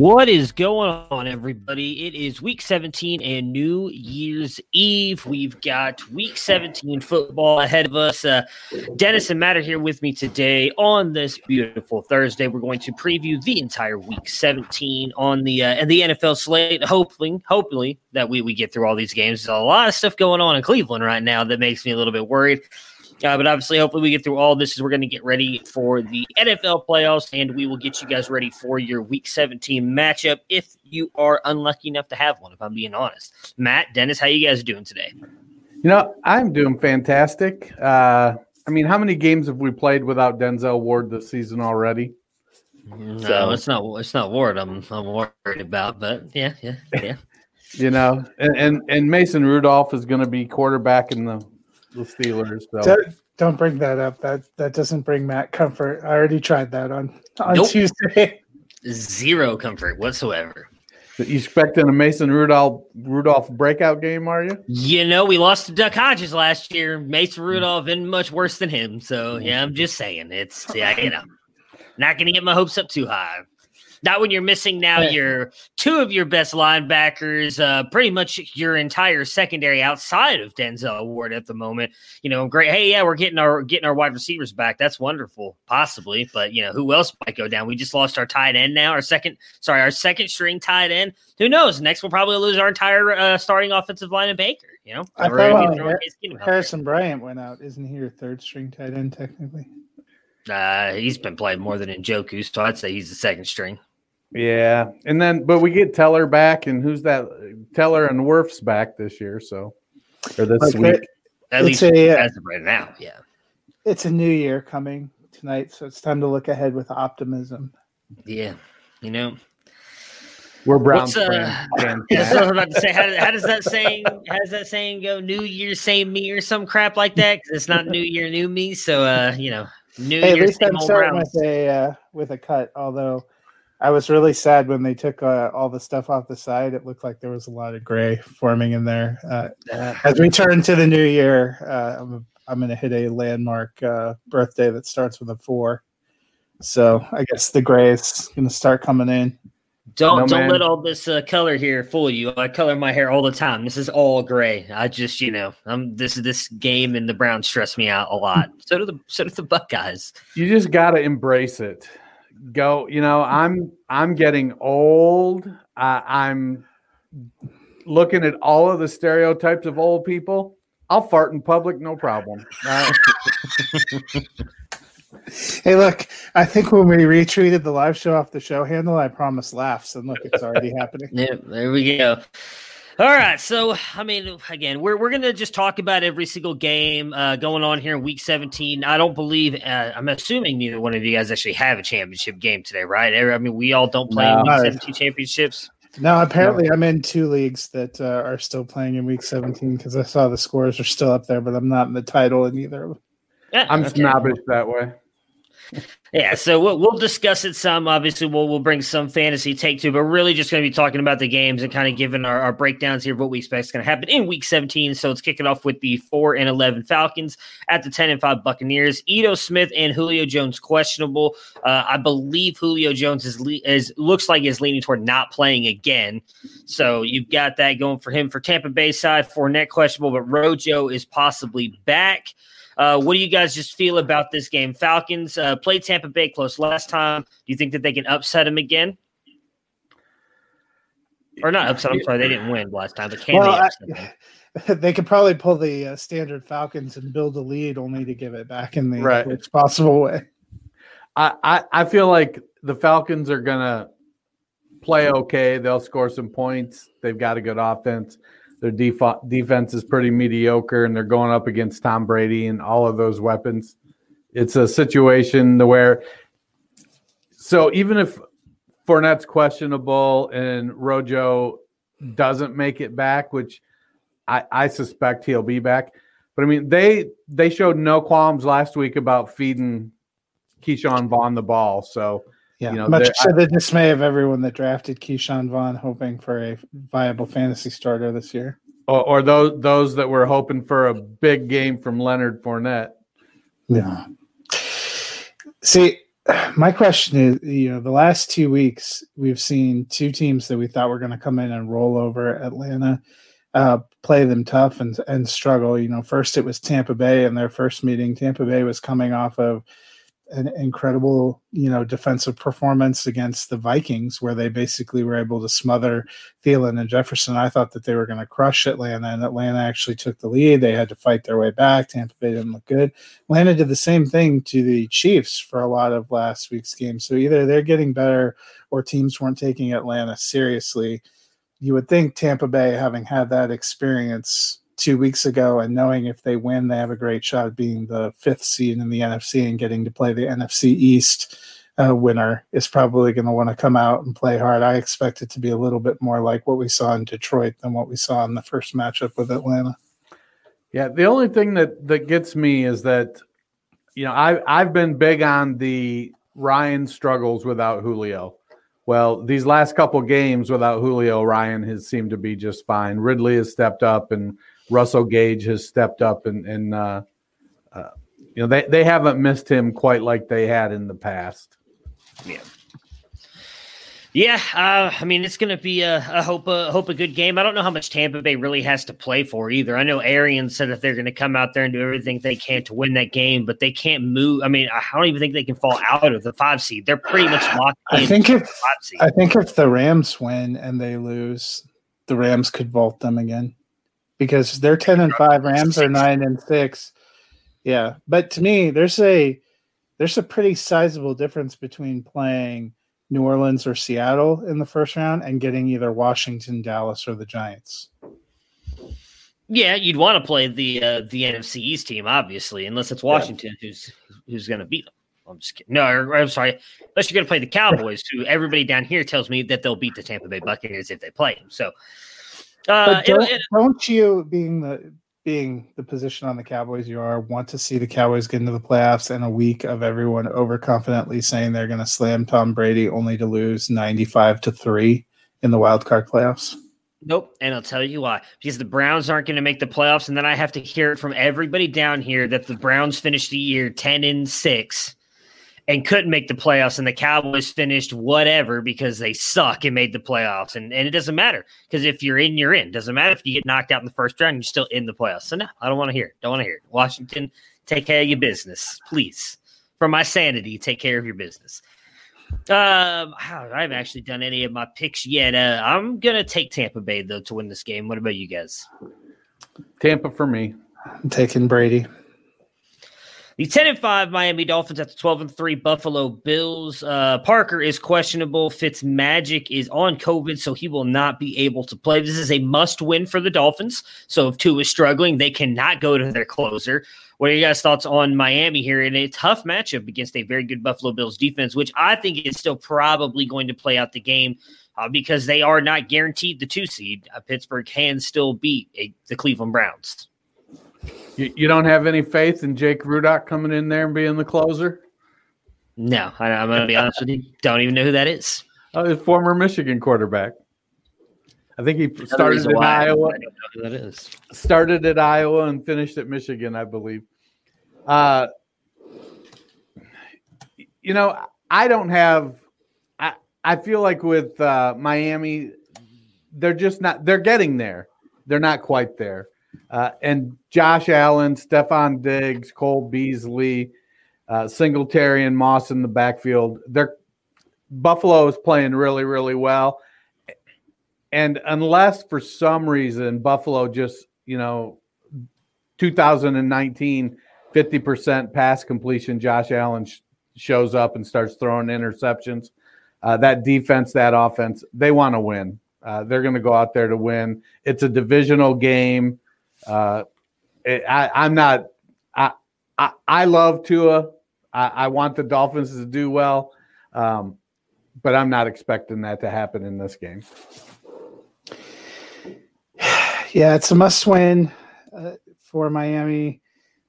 What is going on, everybody? It is week 17 and New Year's Eve. We've got week 17 football ahead of us. Uh, Dennis and Matt are here with me today on this beautiful Thursday. We're going to preview the entire week 17 on the uh, and the NFL slate. Hopefully, hopefully that we, we get through all these games. There's a lot of stuff going on in Cleveland right now that makes me a little bit worried. Uh, but obviously, hopefully, we get through all this as we're going to get ready for the NFL playoffs, and we will get you guys ready for your Week 17 matchup if you are unlucky enough to have one. If I'm being honest, Matt, Dennis, how you guys doing today? You know, I'm doing fantastic. Uh, I mean, how many games have we played without Denzel Ward this season already? No, so, it's not. It's not Ward. I'm I'm worried about, but yeah, yeah, yeah. you know, and, and and Mason Rudolph is going to be quarterback in the the Steelers. So. Don't, don't bring that up. That that doesn't bring Matt comfort. I already tried that on on nope. Tuesday. Zero comfort whatsoever. You expecting a Mason Rudolph Rudolph breakout game? Are you? You know, we lost to Duck Hodges last year. Mason Rudolph isn't much worse than him. So yeah, I'm just saying it's yeah, you know, not going to get my hopes up too high. Not when you're missing now your two of your best linebackers, uh, pretty much your entire secondary outside of Denzel Ward at the moment. You know, great. Hey, yeah, we're getting our getting our wide receivers back. That's wonderful, possibly. But you know, who else might go down? We just lost our tight end now. Our second, sorry, our second string tight end. Who knows? Next, we'll probably lose our entire uh, starting offensive line of Baker. You know, I thought uh, Harrison Bryant went out. Isn't he your third string tight end technically? Uh, he's been playing more than Njoku, so I'd say he's the second string. Yeah, and then but we get Teller back, and who's that? Teller and Wirfs back this year, so or this like week. At least a, as of right now, yeah. It's a new year coming tonight, so it's time to look ahead with optimism. Yeah, you know, we're Browns uh, fans. That's what I was about to say. How, how, does that saying? How does that saying go? New Year, same me, or some crap like that? Because it's not New Year, new me. So, uh, you know, New hey, Year, at least I'm starting Browns. with a uh, with a cut. Although I was really sad when they took uh, all the stuff off the side. It looked like there was a lot of gray forming in there. Uh, as we turn to the new year, uh, I'm, I'm going to hit a landmark uh, birthday that starts with a four. So I guess the gray is going to start coming in. Don't no, don't man. let all this uh, color here fool you. I color my hair all the time. This is all gray. I just you know I'm this this game and the Browns stress me out a lot. So do the so do the Buckeyes. You just got to embrace it go you know i'm i'm getting old. Uh, i'm looking at all of the stereotypes of old people. I'll fart in public no problem. Uh, hey look i think when we retweeted the live show off the show handle i promised laughs and look it's already happening. Yeah there we go all right, so I mean, again, we're we're gonna just talk about every single game uh, going on here in Week 17. I don't believe uh, I'm assuming neither one of you guys actually have a championship game today, right? I mean, we all don't play no, in Week 17 championships. No, apparently no. I'm in two leagues that uh, are still playing in Week 17 because I saw the scores are still up there, but I'm not in the title in either of them. Yeah, I'm okay. snobbish that way. Yeah, so we'll, we'll discuss it some. Obviously, we'll we'll bring some fantasy take to, but really just going to be talking about the games and kind of giving our, our breakdowns here of what we expect is going to happen in Week 17. So let's kick it off with the four and 11 Falcons at the 10 and 5 Buccaneers. Ito Smith and Julio Jones questionable. Uh, I believe Julio Jones is, le- is looks like is leaning toward not playing again. So you've got that going for him for Tampa Bay side. Fournette questionable, but Rojo is possibly back. Uh, what do you guys just feel about this game? Falcons uh, played Tampa Bay close last time. Do you think that they can upset them again? Or not upset? I'm sorry, they didn't win last time. But can well, they upset them? they could probably pull the uh, standard Falcons and build a lead only to give it back in the right. worst possible way. I, I, I feel like the Falcons are gonna play okay. They'll score some points. They've got a good offense. Their def- defense is pretty mediocre, and they're going up against Tom Brady and all of those weapons. It's a situation to where, so even if Fournette's questionable and Rojo doesn't make it back, which I, I suspect he'll be back, but I mean they they showed no qualms last week about feeding Ke'Shawn Vaughn the ball. So yeah, you know, much to the dismay of everyone that drafted Ke'Shawn Vaughn, hoping for a viable fantasy starter this year, or, or those those that were hoping for a big game from Leonard Fournette. Yeah. See, my question is, you know, the last two weeks we've seen two teams that we thought were going to come in and roll over Atlanta, uh, play them tough and and struggle. You know, first it was Tampa Bay in their first meeting. Tampa Bay was coming off of an incredible, you know, defensive performance against the Vikings, where they basically were able to smother Thielen and Jefferson. I thought that they were going to crush Atlanta, and Atlanta actually took the lead. They had to fight their way back. Tampa Bay didn't look good. Atlanta did the same thing to the Chiefs for a lot of last week's game. So either they're getting better, or teams weren't taking Atlanta seriously. You would think Tampa Bay, having had that experience two weeks ago and knowing if they win, they have a great shot at being the fifth seed in the NFC and getting to play the NFC East uh, winner is probably going to want to come out and play hard. I expect it to be a little bit more like what we saw in Detroit than what we saw in the first matchup with Atlanta. Yeah, the only thing that that gets me is that you know I I've been big on the Ryan struggles without Julio. Well, these last couple games without Julio, Ryan has seemed to be just fine. Ridley has stepped up and Russell Gage has stepped up and, and uh, uh, you know they, they haven't missed him quite like they had in the past. Yeah. Yeah, uh, I mean it's going to be a, a hope a hope a good game. I don't know how much Tampa Bay really has to play for either. I know Arian said that they're going to come out there and do everything they can to win that game, but they can't move. I mean, I don't even think they can fall out of the five seed. They're pretty much locked. I think if I think if the Rams win and they lose, the Rams could vault them again because they're 10 and 5 rams are 9 and 6 yeah but to me there's a there's a pretty sizable difference between playing new orleans or seattle in the first round and getting either washington dallas or the giants yeah you'd want to play the uh, the nfc east team obviously unless it's washington yeah. who's who's going to beat them I'm just kidding. No, I'm sorry. Unless you're going to play the Cowboys, who everybody down here tells me that they'll beat the Tampa Bay Buccaneers if they play them. So uh, don't, it, it, don't, you, being the being the position on the Cowboys you are, want to see the Cowboys get into the playoffs in a week of everyone overconfidently saying they're going to slam Tom Brady, only to lose ninety-five to three in the wild card playoffs? Nope. And I'll tell you why. Because the Browns aren't going to make the playoffs. And then I have to hear it from everybody down here that the Browns finished the year 10 and 6 and couldn't make the playoffs, and the Cowboys finished whatever because they suck and made the playoffs. And, and it doesn't matter because if you're in, you're in. Doesn't matter if you get knocked out in the first round, you're still in the playoffs. So no, I don't want to hear it. Don't want to hear it. Washington, take care of your business, please. For my sanity, take care of your business. Um, I haven't actually done any of my picks yet. Uh, I'm gonna take Tampa Bay though to win this game. What about you guys? Tampa for me. I'm taking Brady. The 10 and 5 Miami Dolphins at the 12 and 3 Buffalo Bills. Uh, Parker is questionable. Fitz Magic is on COVID, so he will not be able to play. This is a must win for the Dolphins. So if Tua is struggling, they cannot go to their closer. What are your guys' thoughts on Miami here in a tough matchup against a very good Buffalo Bills defense, which I think is still probably going to play out the game uh, because they are not guaranteed the two seed. Uh, Pittsburgh can still beat a, the Cleveland Browns. You, you don't have any faith in Jake Rudock coming in there and being the closer? No, I, am going to be honest with you. Don't even know who that is. Oh, his former Michigan quarterback. I think he started in Iowa. that is. Started at Iowa and finished at Michigan, I believe. Uh, you know, I don't have. I I feel like with uh, Miami, they're just not. They're getting there. They're not quite there. Uh, and Josh Allen, Stefon Diggs, Cole Beasley, uh, Singletary, and Moss in the backfield. They're Buffalo is playing really, really well. And unless for some reason Buffalo just, you know, 2019, 50% pass completion, Josh Allen sh- shows up and starts throwing interceptions. Uh, that defense, that offense, they want to win. Uh, they're going to go out there to win. It's a divisional game. Uh, it, I, am not. I, I, I love Tua. I, I, want the Dolphins to do well, um, but I'm not expecting that to happen in this game. Yeah, it's a must-win uh, for Miami.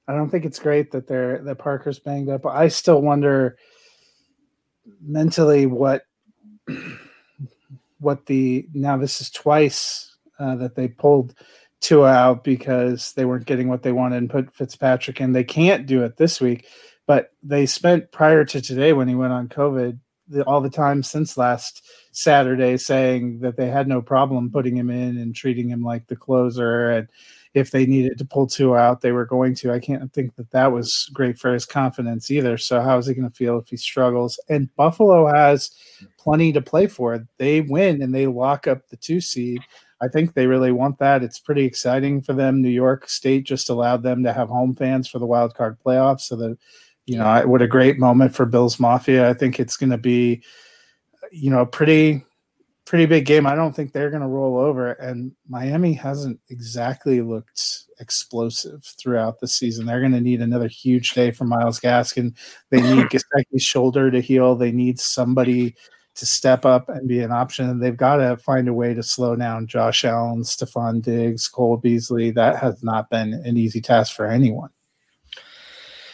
I don't think it's great that they're that Parker's banged up. I still wonder mentally what what the now this is twice uh, that they pulled Tua out because they weren't getting what they wanted and put Fitzpatrick in. They can't do it this week, but they spent prior to today when he went on COVID the, all the time since last Saturday saying that they had no problem putting him in and treating him like the closer and if they needed to pull Tua out, they were going to. I can't think that that was great for his confidence either. So how is he going to feel if he struggles? And Buffalo has plenty to play for. They win and they lock up the two seed. I think they really want that. It's pretty exciting for them. New York State just allowed them to have home fans for the wild card playoffs. So that, you know, what a great moment for Bills Mafia. I think it's going to be, you know, a pretty pretty big game. I don't think they're going to roll over. And Miami hasn't exactly looked explosive throughout the season. They're going to need another huge day from Myles Gaskin. They need Gesicki's shoulder to heal. They need somebody to step up and be an option. They've got to find a way to slow down Josh Allen, Stefon Diggs, Cole Beasley. That has not been an easy task for anyone.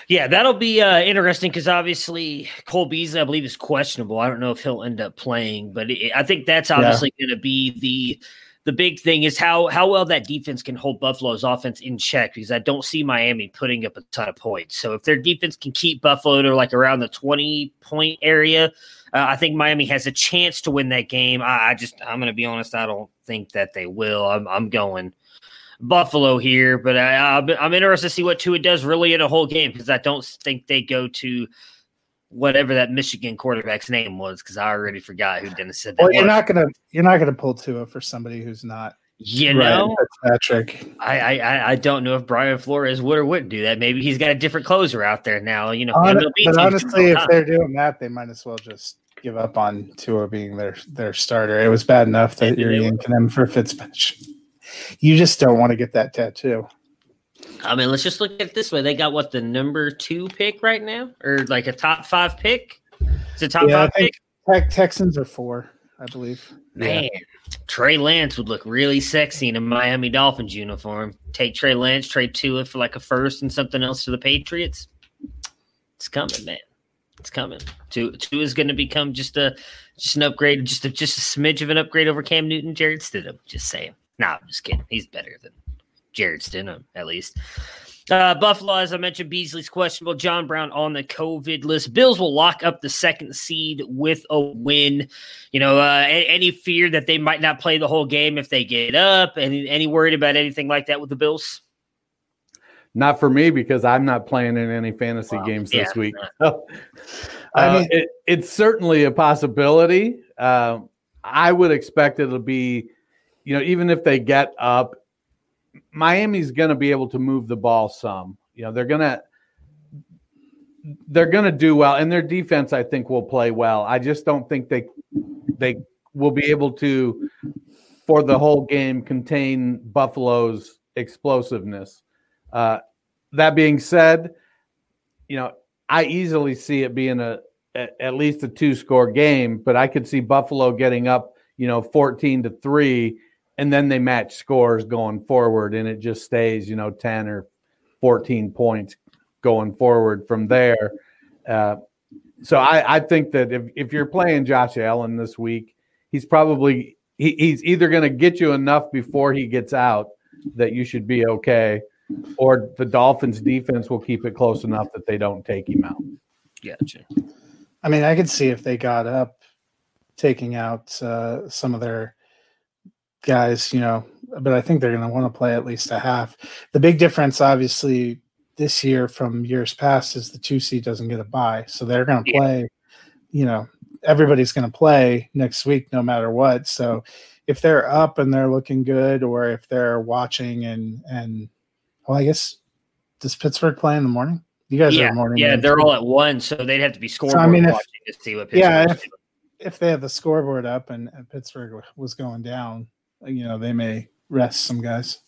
Yeah, that'll be uh, interesting because obviously Cole Beasley, I believe, is questionable. I don't know if he'll end up playing, but it, I think that's obviously yeah. going to be the the big thing is how how well that defense can hold Buffalo's offense in check because I don't see Miami putting up a ton of points. So if their defense can keep Buffalo to like around the twenty point area, uh, I think Miami has a chance to win that game. I, I just I'm going to be honest, I don't think that they will. I'm I'm going Buffalo here, but I, am interested to see what Tua does really in a whole game because I don't think they go to whatever that Michigan quarterback's name was because I already forgot who Dennis said. That well, you're was. not gonna you're not gonna pull Tua for somebody who's not. You know, Patrick. I, I I don't know if Brian Flores would or wouldn't do that. Maybe he's got a different closer out there now. You know, but honestly, if they're doing that, they might as well just give up on Tua being their their starter. It was bad enough that you're yanking him for Fitzpatrick. You just don't want to get that tattoo. I mean, let's just look at it this way. They got what the number two pick right now, or like a top five pick. It's a top yeah, five pick. Te- Texans are four, I believe. Man, yeah. Trey Lance would look really sexy in a Miami Dolphins uniform. Take Trey Lance, trade Tua for like a first and something else to the Patriots. It's coming, man. It's coming. Tua, Tua is going to become just a just an upgrade, just a just a smidge of an upgrade over Cam Newton, Jarrett Stidham. Just saying. No, I'm just kidding. He's better than Jarrett Stidham, at least. Uh, Buffalo, as I mentioned, Beasley's questionable. John Brown on the COVID list. Bills will lock up the second seed with a win. You know, uh, any fear that they might not play the whole game if they get up? Any any worried about anything like that with the Bills? Not for me because I'm not playing in any fantasy well, games this yeah. week. So, I uh, mean, it, it's certainly a possibility. Uh, I would expect it'll be you know, even if they get up, Miami's going to be able to move the ball some. You know, they're going to they're going to do well, and their defense, I think, will play well. I just don't think they they will be able to, for the whole game, contain Buffalo's explosiveness. Uh, that being said, you know, I easily see it being a at least a two score game, but I could see Buffalo getting up, you know, 14 to 3 and then they match scores going forward and it just stays you know 10 or 14 points going forward from there uh, so I, I think that if, if you're playing Josh Allen this week, he's probably he, he's either going to get you enough before he gets out that you should be okay, or the Dolphins defense will keep it close enough that they don't take him out. Gotcha. I mean, I could see if they got up, taking out uh, some of their guys, you know, but I think they're going to want to play at least a half. The big difference, obviously, this year from years past is the two seed doesn't get a bye, so they're going to play. You know, everybody's going to play next week, no matter what. So if they're up and they're looking good, or if they're watching and and well, I guess does Pittsburgh play in the morning? You guys yeah, are morning. Yeah, they're all at one, so they'd have to be scoreboard so, I mean, if, watching to see what. Pittsburgh yeah, if, if they have the scoreboard up and, and Pittsburgh was going down, you know, they may rest some guys.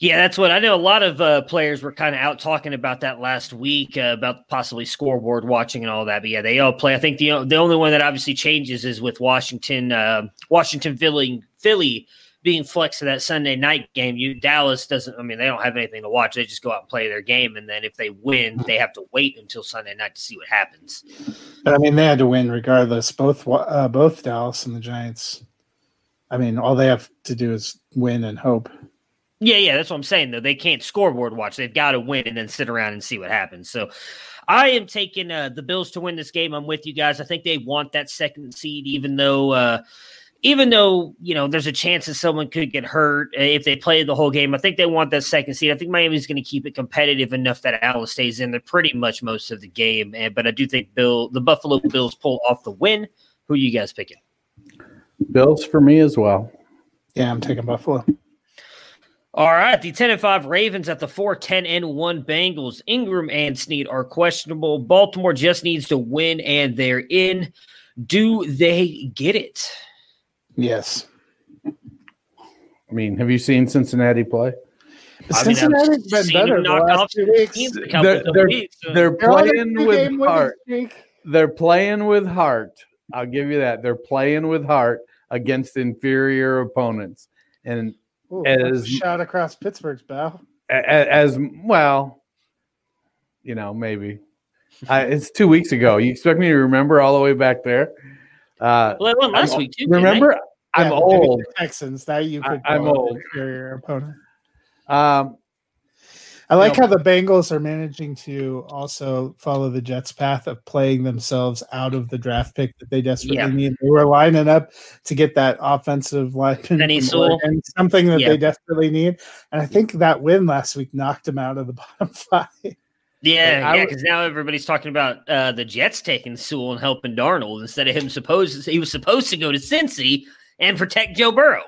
Yeah, that's what I know. A lot of uh, players were kind of out talking about that last week uh, about possibly scoreboard watching and all that. But yeah, they all play. I think the the only one that obviously changes is with Washington, uh, Washington, Philly, Philly being flexed to that Sunday night game. You Dallas doesn't. I mean, they don't have anything to watch. They just go out and play their game, and then if they win, they have to wait until Sunday night to see what happens. But I mean, they had to win regardless. Both uh, both Dallas and the Giants. I mean, all they have to do is win and hope. Yeah, yeah, that's what I'm saying though. They can't scoreboard watch. They've got to win and then sit around and see what happens. So I am taking uh, the Bills to win this game. I'm with you guys. I think they want that second seed, even though uh, even though you know there's a chance that someone could get hurt uh, if they play the whole game. I think they want that second seed. I think Miami's going to keep it competitive enough that Allen stays in there pretty much most of the game. And but I do think Bill the Buffalo Bills pull off the win. Who you guys picking? Bills for me as well. Yeah, I'm taking Buffalo. All right, the 10 and 5 Ravens at the 4 10 and 1 Bengals. Ingram and Snead are questionable. Baltimore just needs to win and they're in. Do they get it? Yes. I mean, have you seen Cincinnati play? Cincinnati's been better the last two weeks. They're, they're, weeks, so. they're playing with heart. They're playing with heart. I'll give you that. They're playing with heart against inferior opponents. And Ooh, as shot across Pittsburgh's bow. As, as, well, you know, maybe I, it's two weeks ago. You expect me to remember all the way back there? Uh, well, I last I'm, week too. Remember, I'm yeah, old. Texans. That you could. I, am old. Your opponent. Um, I like how the Bengals are managing to also follow the Jets' path of playing themselves out of the draft pick that they desperately yeah. need. They were lining up to get that offensive lineman and something that yeah. they desperately need. And I think that win last week knocked them out of the bottom five. Yeah, yeah, because now everybody's talking about uh, the Jets taking Sewell and helping Darnold instead of him supposed he was supposed to go to Cincy and protect Joe Burrow.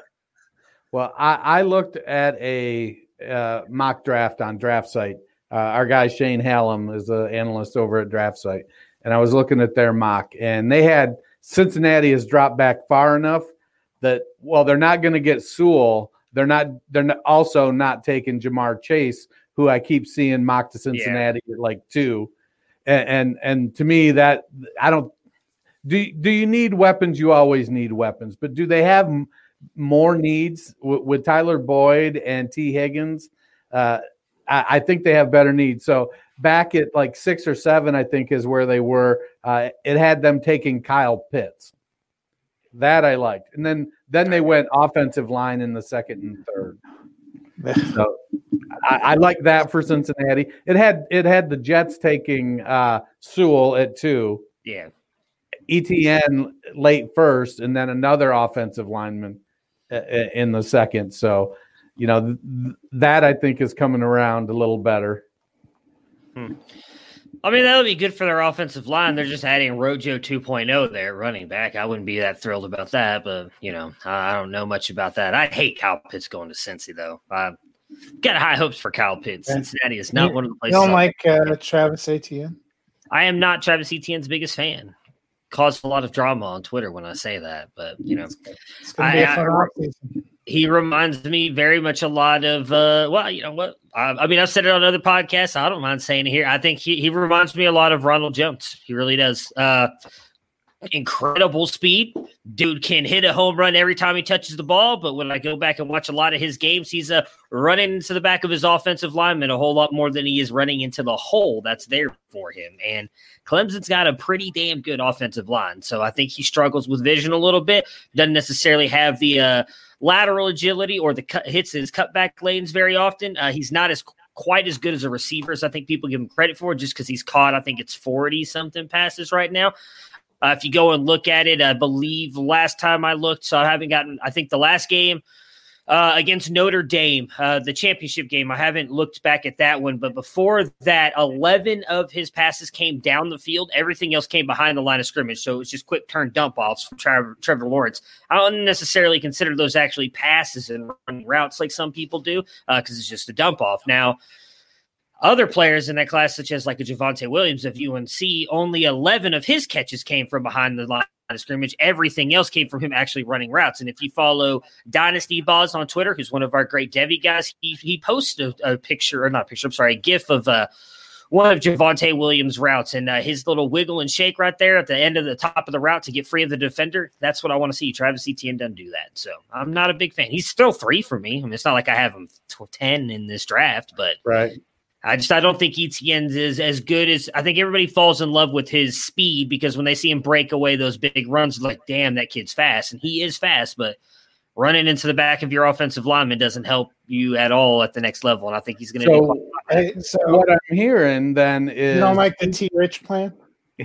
Well, I, I looked at a uh, mock draft on Draft Site. Uh, our guy Shane Hallam is an analyst over at Draft Site, and I was looking at their mock, and they had Cincinnati has dropped back far enough that well, they're not going to get Sewell. They're not. They're not, also not taking Ja'Marr Chase, who I keep seeing mock to Cincinnati yeah. at like two, and, and and to me that I don't. Do do you need weapons? You always need weapons, but do they have more needs with, with Tyler Boyd and Tee Higgins. Uh, I, I, think they have better needs. So back at like six or seven, I think is where they were. Uh, it had them taking Kyle Pitts. That I liked, and then then they went offensive line in the second and third. So I, I like that for Cincinnati. It had it had the Jets taking uh, Sewell at two. Yeah. Etienne late first, and then another offensive lineman in the second. So, you know, th- that I think is coming around a little better. Hmm. I mean, that would be good for their offensive line. They're just adding Rojo 2.0 there, running back. I wouldn't be that thrilled about that, but, you know, I don't know much about that. I hate Kyle Pitts going to Cincy, though. I got high hopes for Kyle Pitts. Cincinnati is not you, one of the places. You don't like uh, Travis Etienne? I am not Travis Etienne's biggest fan caused a lot of drama on Twitter when I say that, but you know, I, I, he reminds me very much a lot of uh, well, you know what? I, I, mean, I've said it on other podcasts. I don't mind saying it here. I think he, he reminds me a lot of Ronald Jones. He really does. Uh, incredible speed, dude can hit a home run every time he touches the ball. But when I go back and watch a lot of his games, he's uh, running into the back of his offensive lineman a whole lot more than he is running into the hole that's there for him. And Clemson's got a pretty damn good offensive line. So I think he struggles with vision a little bit. Doesn't necessarily have the uh, lateral agility or the cut, hits his cutback lanes very often. Uh, he's not as quite as good as a receiver as I think people give him credit for just because he's caught, I think it's 40 something passes right now. Uh, if you go and look at it, I believe last time I looked, so I haven't gotten, I think the last game uh, against Notre Dame, uh, the championship game, I haven't looked back at that one, but before that, 11 of his passes came down the field. Everything else came behind the line of scrimmage. So it was just quick turn dump offs from Trevor, Trevor Lawrence. I don't necessarily consider those actually passes and routes like some people do because uh, it's just a dump off. Now, other players in that class, such as like a Javonte Williams of UNC, only 11 of his catches came from behind the line of scrimmage. Everything else came from him actually running routes. And if you follow Dynasty Boz on Twitter, who's one of our great Devy guys, he, he posted a, a picture, or not picture, I'm sorry, a GIF of uh, one of Javonte Williams' routes and uh, his little wiggle and shake right there at the end of the top of the route to get free of the defender. That's what I want to see. Travis Etienne doesn't do that. So I'm not a big fan. He's still three for me. I mean, it's not like I have him 10 in this draft, but right. I just I don't think Etienne is as good as I think everybody falls in love with his speed because when they see him break away those big runs, like damn, that kid's fast, and he is fast, but running into the back of your offensive lineman doesn't help you at all at the next level. And I think he's going to. So, hey, so what I'm hearing then is you don't like the T Rich plan.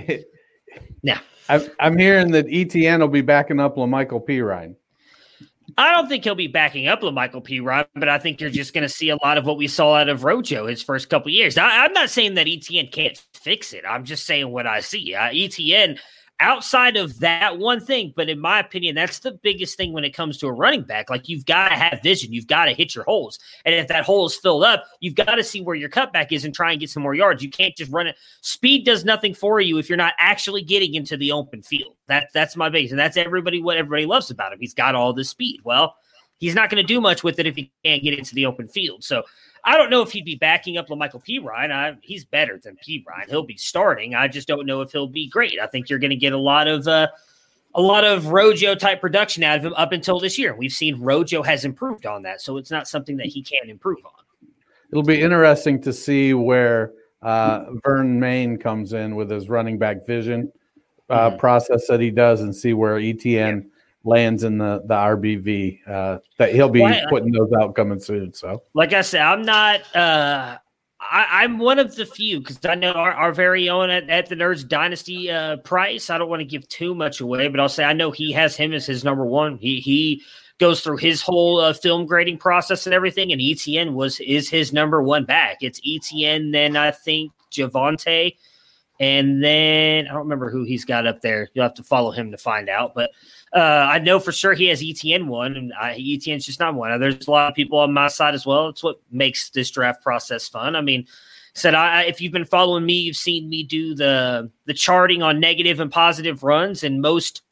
yeah, I'm, I'm hearing that Etienne will be backing up La'Mical Perine. I don't think he'll be backing up La'Mical Perine, but I think you're just going to see a lot of what we saw out of Rojo his first couple years. I, am not saying that Etienne can't fix it. I'm just saying what I see. Uh, Etienne outside of that one thing, but in my opinion, that's the biggest thing when it comes to a running back. Like you've got to have vision, you've got to hit your holes. And if that hole is filled up, you've got to see where your cutback is and try and get some more yards. You can't just run it. Speed does nothing for you if you're not actually getting into the open field. That that's my base. And that's everybody what everybody loves about him. He's got all the speed. Well, he's not going to do much with it if he can't get into the open field. So I don't know if he'd be backing up La'Mical Perine. I, he's better than Perine. He'll be starting. I just don't know if he'll be great. I think you're going to get a lot of uh, a lot of Rojo type production out of him up until this year. We've seen Rojo has improved on that, so it's not something that he can't improve on. It'll be interesting to see where uh, Vernon Maine comes in with his running back vision uh, mm-hmm. process that he does, and see where Etienne. Yeah lands in the the RBV. Uh, that he'll be well, putting those out coming soon. So, like I said, I'm not. Uh, I, am one of the few because I know our, our very own at, at the Nerds Dynasty uh, price. I don't want to give too much away, but I'll say I know he has him as his number one. He he goes through his whole uh, film grading process and everything, and Etienne was is his number one back. It's Etienne, then I think Javonte, and then I don't remember who he's got up there. You'll have to follow him to find out, but uh, I know for sure he has Etienne one, and I, Etienne's just not one. There's a lot of people on my side as well. It's what makes this draft process fun. I mean, said I, if you've been following me, you've seen me do the the charting on negative and positive runs, and most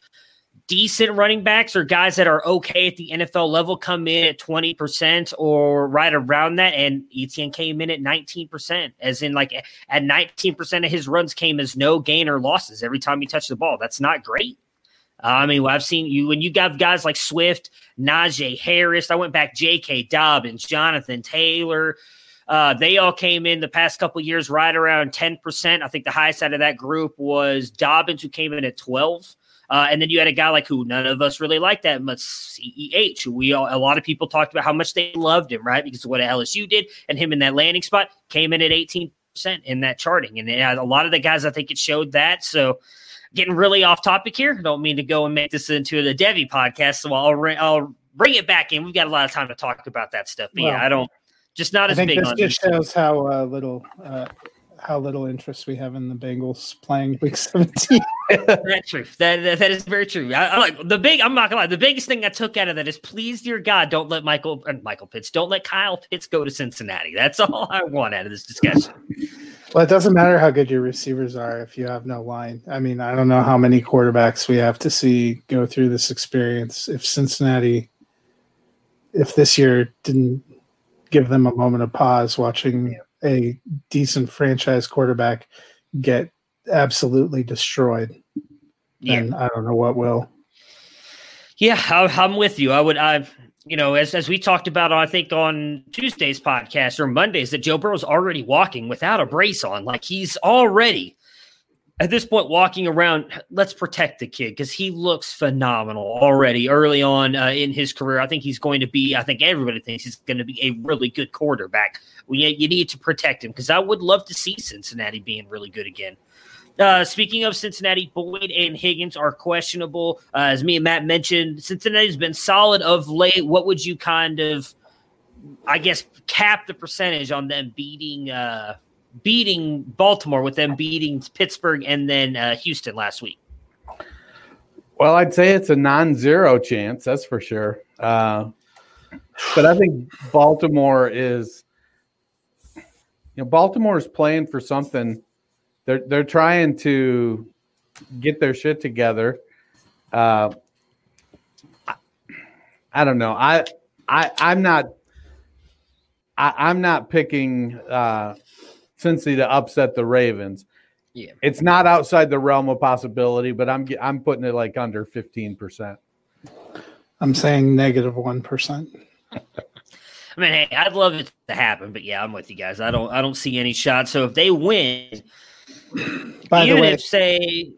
decent running backs or guys that are okay at the NFL level come in at 20% or right around that. And Etienne came in at 19%, as in like at 19% of his runs came as no gain or losses every time he touched the ball. That's not great. Uh, I mean, well, I've seen you when you got guys like Swift, Najee Harris. I went back, J.K. Dobbins, Jonathan Taylor. Uh, they all came in the past couple years right around 10%. I think the highest out of that group was Dobbins, who came in at 12. Uh, and then you had a guy like who none of us really liked that much, CEH, we all, a lot of people talked about how much they loved him, right? Because of what LSU did, and him in that landing spot came in at 18% in that charting. And a lot of the guys, I think it showed that. So, getting really off topic here. Don't mean to go and make this into the Devy podcast, so I'll I'll bring it back in. We've got a lot of time to talk about that stuff. But well, yeah, I don't just not as big. This just shows how uh, little uh, how little interest we have in the Bengals playing Week 17. That's true. That, that, that is very true. I, I, like the big. I'm not gonna lie. The biggest thing I took out of that is, please, dear God, don't let Michael uh, Michael Pitts, don't let Kyle Pitts go to Cincinnati. That's all I want out of this discussion. Well, it doesn't matter how good your receivers are if you have no line. I mean, I don't know how many quarterbacks we have to see go through this experience. If Cincinnati, if this year didn't give them a moment of pause watching a decent franchise quarterback get absolutely destroyed, yeah. then I don't know what will. Yeah, I, I'm with you. I would, I, you know, as as we talked about, I think on Tuesday's podcast or Mondays, that Joe Burrow's already walking without a brace on, like he's already at this point walking around. Let's protect the kid because he looks phenomenal already early on uh, in his career. I think he's going to be. I think everybody thinks he's going to be a really good quarterback. We you need to protect him because I would love to see Cincinnati being really good again. Uh, speaking of Cincinnati, Boyd and Higgins are questionable. Uh, as me and Matt mentioned, Cincinnati's been solid of late. What would you kind of, I guess, cap the percentage on them beating uh, beating Baltimore with them beating Pittsburgh and then uh, Houston last week? Well, I'd say it's a non-zero chance, that's for sure. Uh, but I think Baltimore is, you know, Baltimore is playing for something they're they're trying to get their shit together. Uh, I, I don't know. I I I'm not. I, am not picking uh, Cincy to upset the Ravens. Yeah, it's not outside the realm of possibility, but I'm I'm putting it like under fifteen percent. I'm saying negative one percent. I mean, hey, I'd love it to happen, but yeah, I'm with you guys. I don't I don't see any shot. So if they win, by Even the way, if say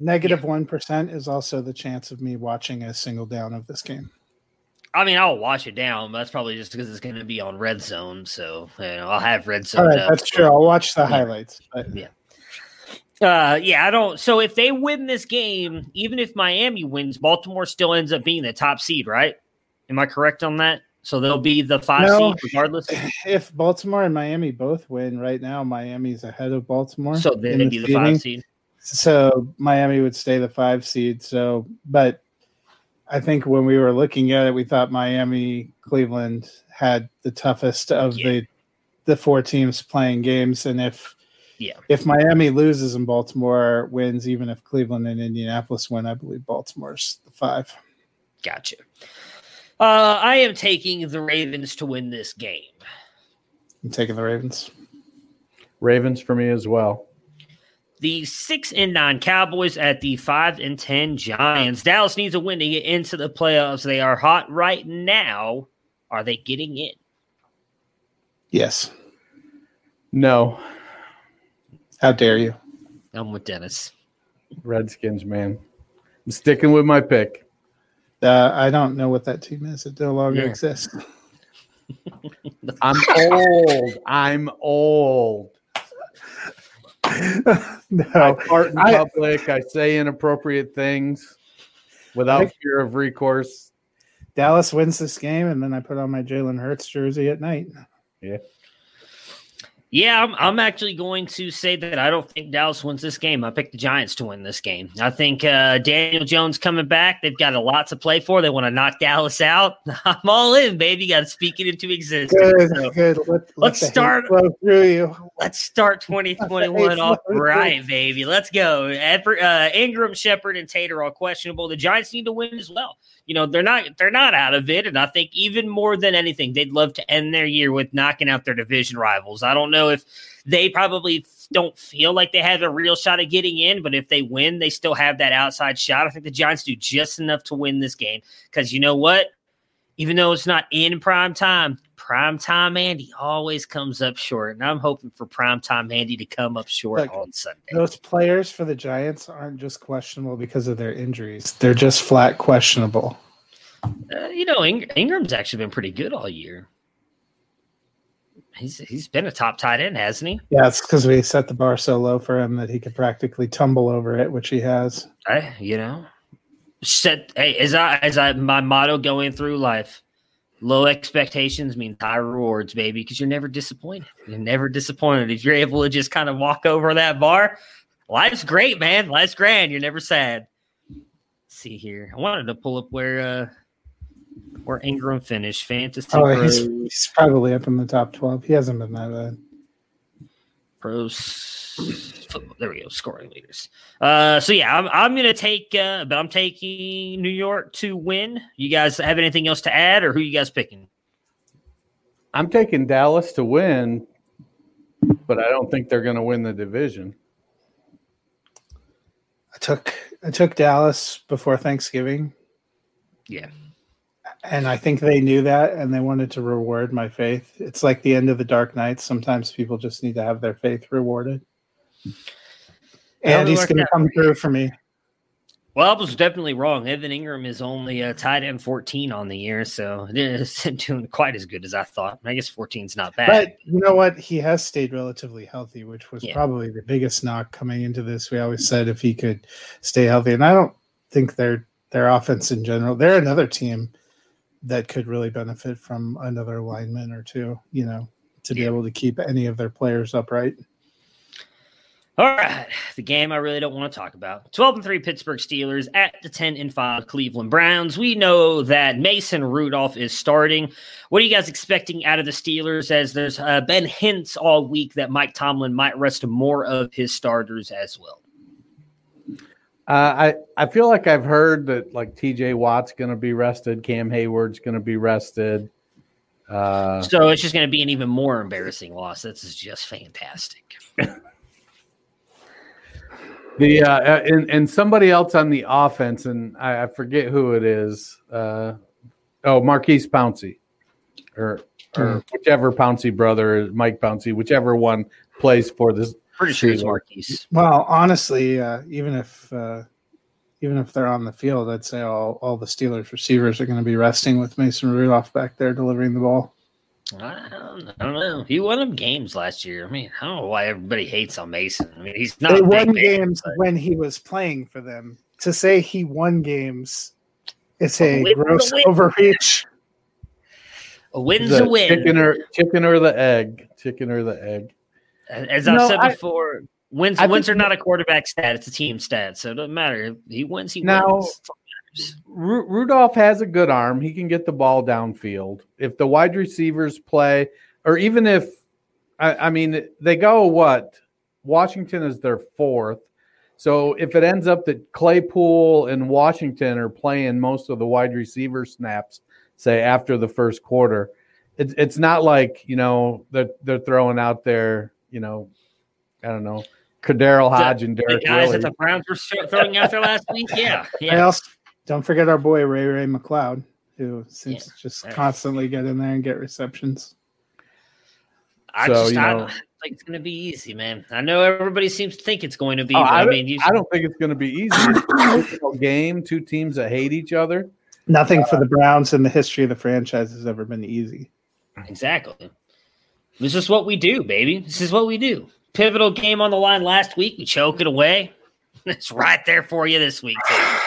negative one yeah. is also the chance of me watching a single down of this game. I mean, I'll watch it down, but that's probably just because it's going to be on red zone. So you know, I'll have red zone. All right, that's true. I'll watch the yeah. highlights. But. Yeah. Uh, yeah, I don't. So if they win this game, even if Miami wins, Baltimore still ends up being the top seed, right? Am I correct on that? So they'll be the five no, seed regardless. If Baltimore and Miami both win right now, Miami's ahead of Baltimore. So they'd the be the five seed. So Miami would stay the five seed. So, but I think when we were looking at it, we thought Miami, Cleveland had the toughest of yeah. the the four teams playing games, and if yeah, if Miami loses and Baltimore wins, even if Cleveland and Indianapolis win, I believe Baltimore's the five. Gotcha. Uh, I am taking the Ravens to win this game. I'm taking the Ravens. Ravens for me as well. The six and nine Cowboys at the five and ten Giants. Dallas needs a win to get into the playoffs. They are hot right now. Are they getting in? Yes. No. How dare you? I'm with Dennis. Redskins, man. I'm sticking with my pick. Uh, I don't know what that team is. It no longer yeah. exists. I'm old. I'm old. no, I part in I, public. I say inappropriate things without I, fear of recourse. Dallas wins this game, and then I put on my Jalen Hurts jersey at night. Yeah. Yeah, I'm, I'm actually going to say that I don't think Dallas wins this game. I picked the Giants to win this game. I think uh, Daniel Jones coming back. They've got a lot to play for. They want to knock Dallas out. I'm all in, baby. Got to speak it into existence. Good, so good. Let, let's let start through you. Let's start 2021 off right, baby. Let's go. uh, Engram, Shepard, and Tater all questionable. The Giants need to win as well you know they're not they're not out of it. And i think even more than anything they'd love to end their year with knocking out their division rivals. I don't know if they probably don't feel like they have a real shot at getting in but if they win they still have that outside shot. I think the giants do just enough to win this game. Because you know what even though it's not in prime time, prime time Andy always comes up short. And I'm hoping for prime time Andy to come up short Look, on Sunday. Those players for the Giants aren't just questionable because of their injuries, they're just flat questionable. Uh, you know, Ing- Engram's actually been pretty good all year. He's he's been a top tight end, hasn't he? Yeah, it's because we set the bar so low for him that he could practically tumble over it, which he has. I, you know, set hey, as I as I my motto going through life. Low expectations means high rewards, baby, because you're never disappointed. You're never disappointed. If you're able to just kind of walk over that bar, life's great, man. Life's grand. You're never sad. Let's see here. I wanted to pull up where uh where Engram finished. Fantasy. Oh, he's, he's probably up in the top twelve. He hasn't been that bad. Pros there we go, scoring leaders. Uh, so yeah, I'm I'm gonna take, uh, but I'm taking New York to win. You guys have anything else to add, or who you guys picking? I'm taking Dallas to win, but I don't think they're going to win the division. I took I took Dallas before Thanksgiving. Yeah. And I think they knew that and they wanted to reward my faith. It's like the end of the Dark Knight. Sometimes people just need to have their faith rewarded. And he's going to come through for me. Well, I was definitely wrong. Evan Engram is only a tight end 14 on the year, so it isn't doing quite as good as I thought. I guess 14 is not bad. But you know what? He has stayed relatively healthy, which was yeah. probably the biggest knock coming into this. We always said if he could stay healthy, and I don't think their their offense in general. They're another team that could really benefit from another lineman or two. You know, to be able to keep any of their players upright. All right, the game I really don't want to talk about. 12 and 3 Pittsburgh Steelers at the 10 and 5 Cleveland Browns. We know that Mason Rudolph is starting. What are you guys expecting out of the Steelers as there's uh, been hints all week that Mike Tomlin might rest more of his starters as well? Uh, I I feel like I've heard that like TJ Watt's going to be rested, Cam Heyward's going to be rested. Uh, so it's just going to be an even more embarrassing loss. This is just fantastic. The uh, uh, and, and somebody else on the offense, and I, I forget who it is. Uh, oh, Maurkice Pouncey, or or hmm. whichever Pouncey brother, Mike Pouncey, whichever one plays for this. Pretty sure it's Maurkice. Well, honestly, uh, even if uh, even if they're on the field, I'd say all, all the Steelers receivers are going to be resting with Mason Rudolph back there delivering the ball. I don't, I don't, know. He won them games last year. I mean, I don't know why everybody hates on Mason. I mean, he's not. They won games but... when he was playing for them. To say he won games, it's a, a gross a overreach. A win's the a win. Chicken or chicken or the egg. Chicken or the egg. As I've no, said before, wins wins are not a quarterback stat; it's a team stat. So it doesn't matter. If he wins, he now, wins. Ru- Rudolph has a good arm. He can get the ball downfield. If the wide receivers play, or even if, I, I mean, they go what? Washington is their fourth. So if it ends up that Claypool and Washington are playing most of the wide receiver snaps, say after the first quarter, it's it's not like you know they're they're throwing out there, you know, I don't know, KhaDarel Hodge and Derek. The guys that the Browns were throwing out there last week, yeah, yeah. also, don't forget our boy Ray Ray McCloud, who seems yeah. to just constantly get in there and get receptions. I so, just, you know, I don't think it's going to be easy, man. I know everybody seems to think it's going to be. Oh, I, I, mean, you, I don't think it's going to be easy. game, two teams that hate each other. Nothing uh, for the Browns in the history of the franchise has ever been easy. Exactly. This is what we do, baby. This is what we do. Pivotal game on the line last week. We choke it away. It's right there for you this week. Too.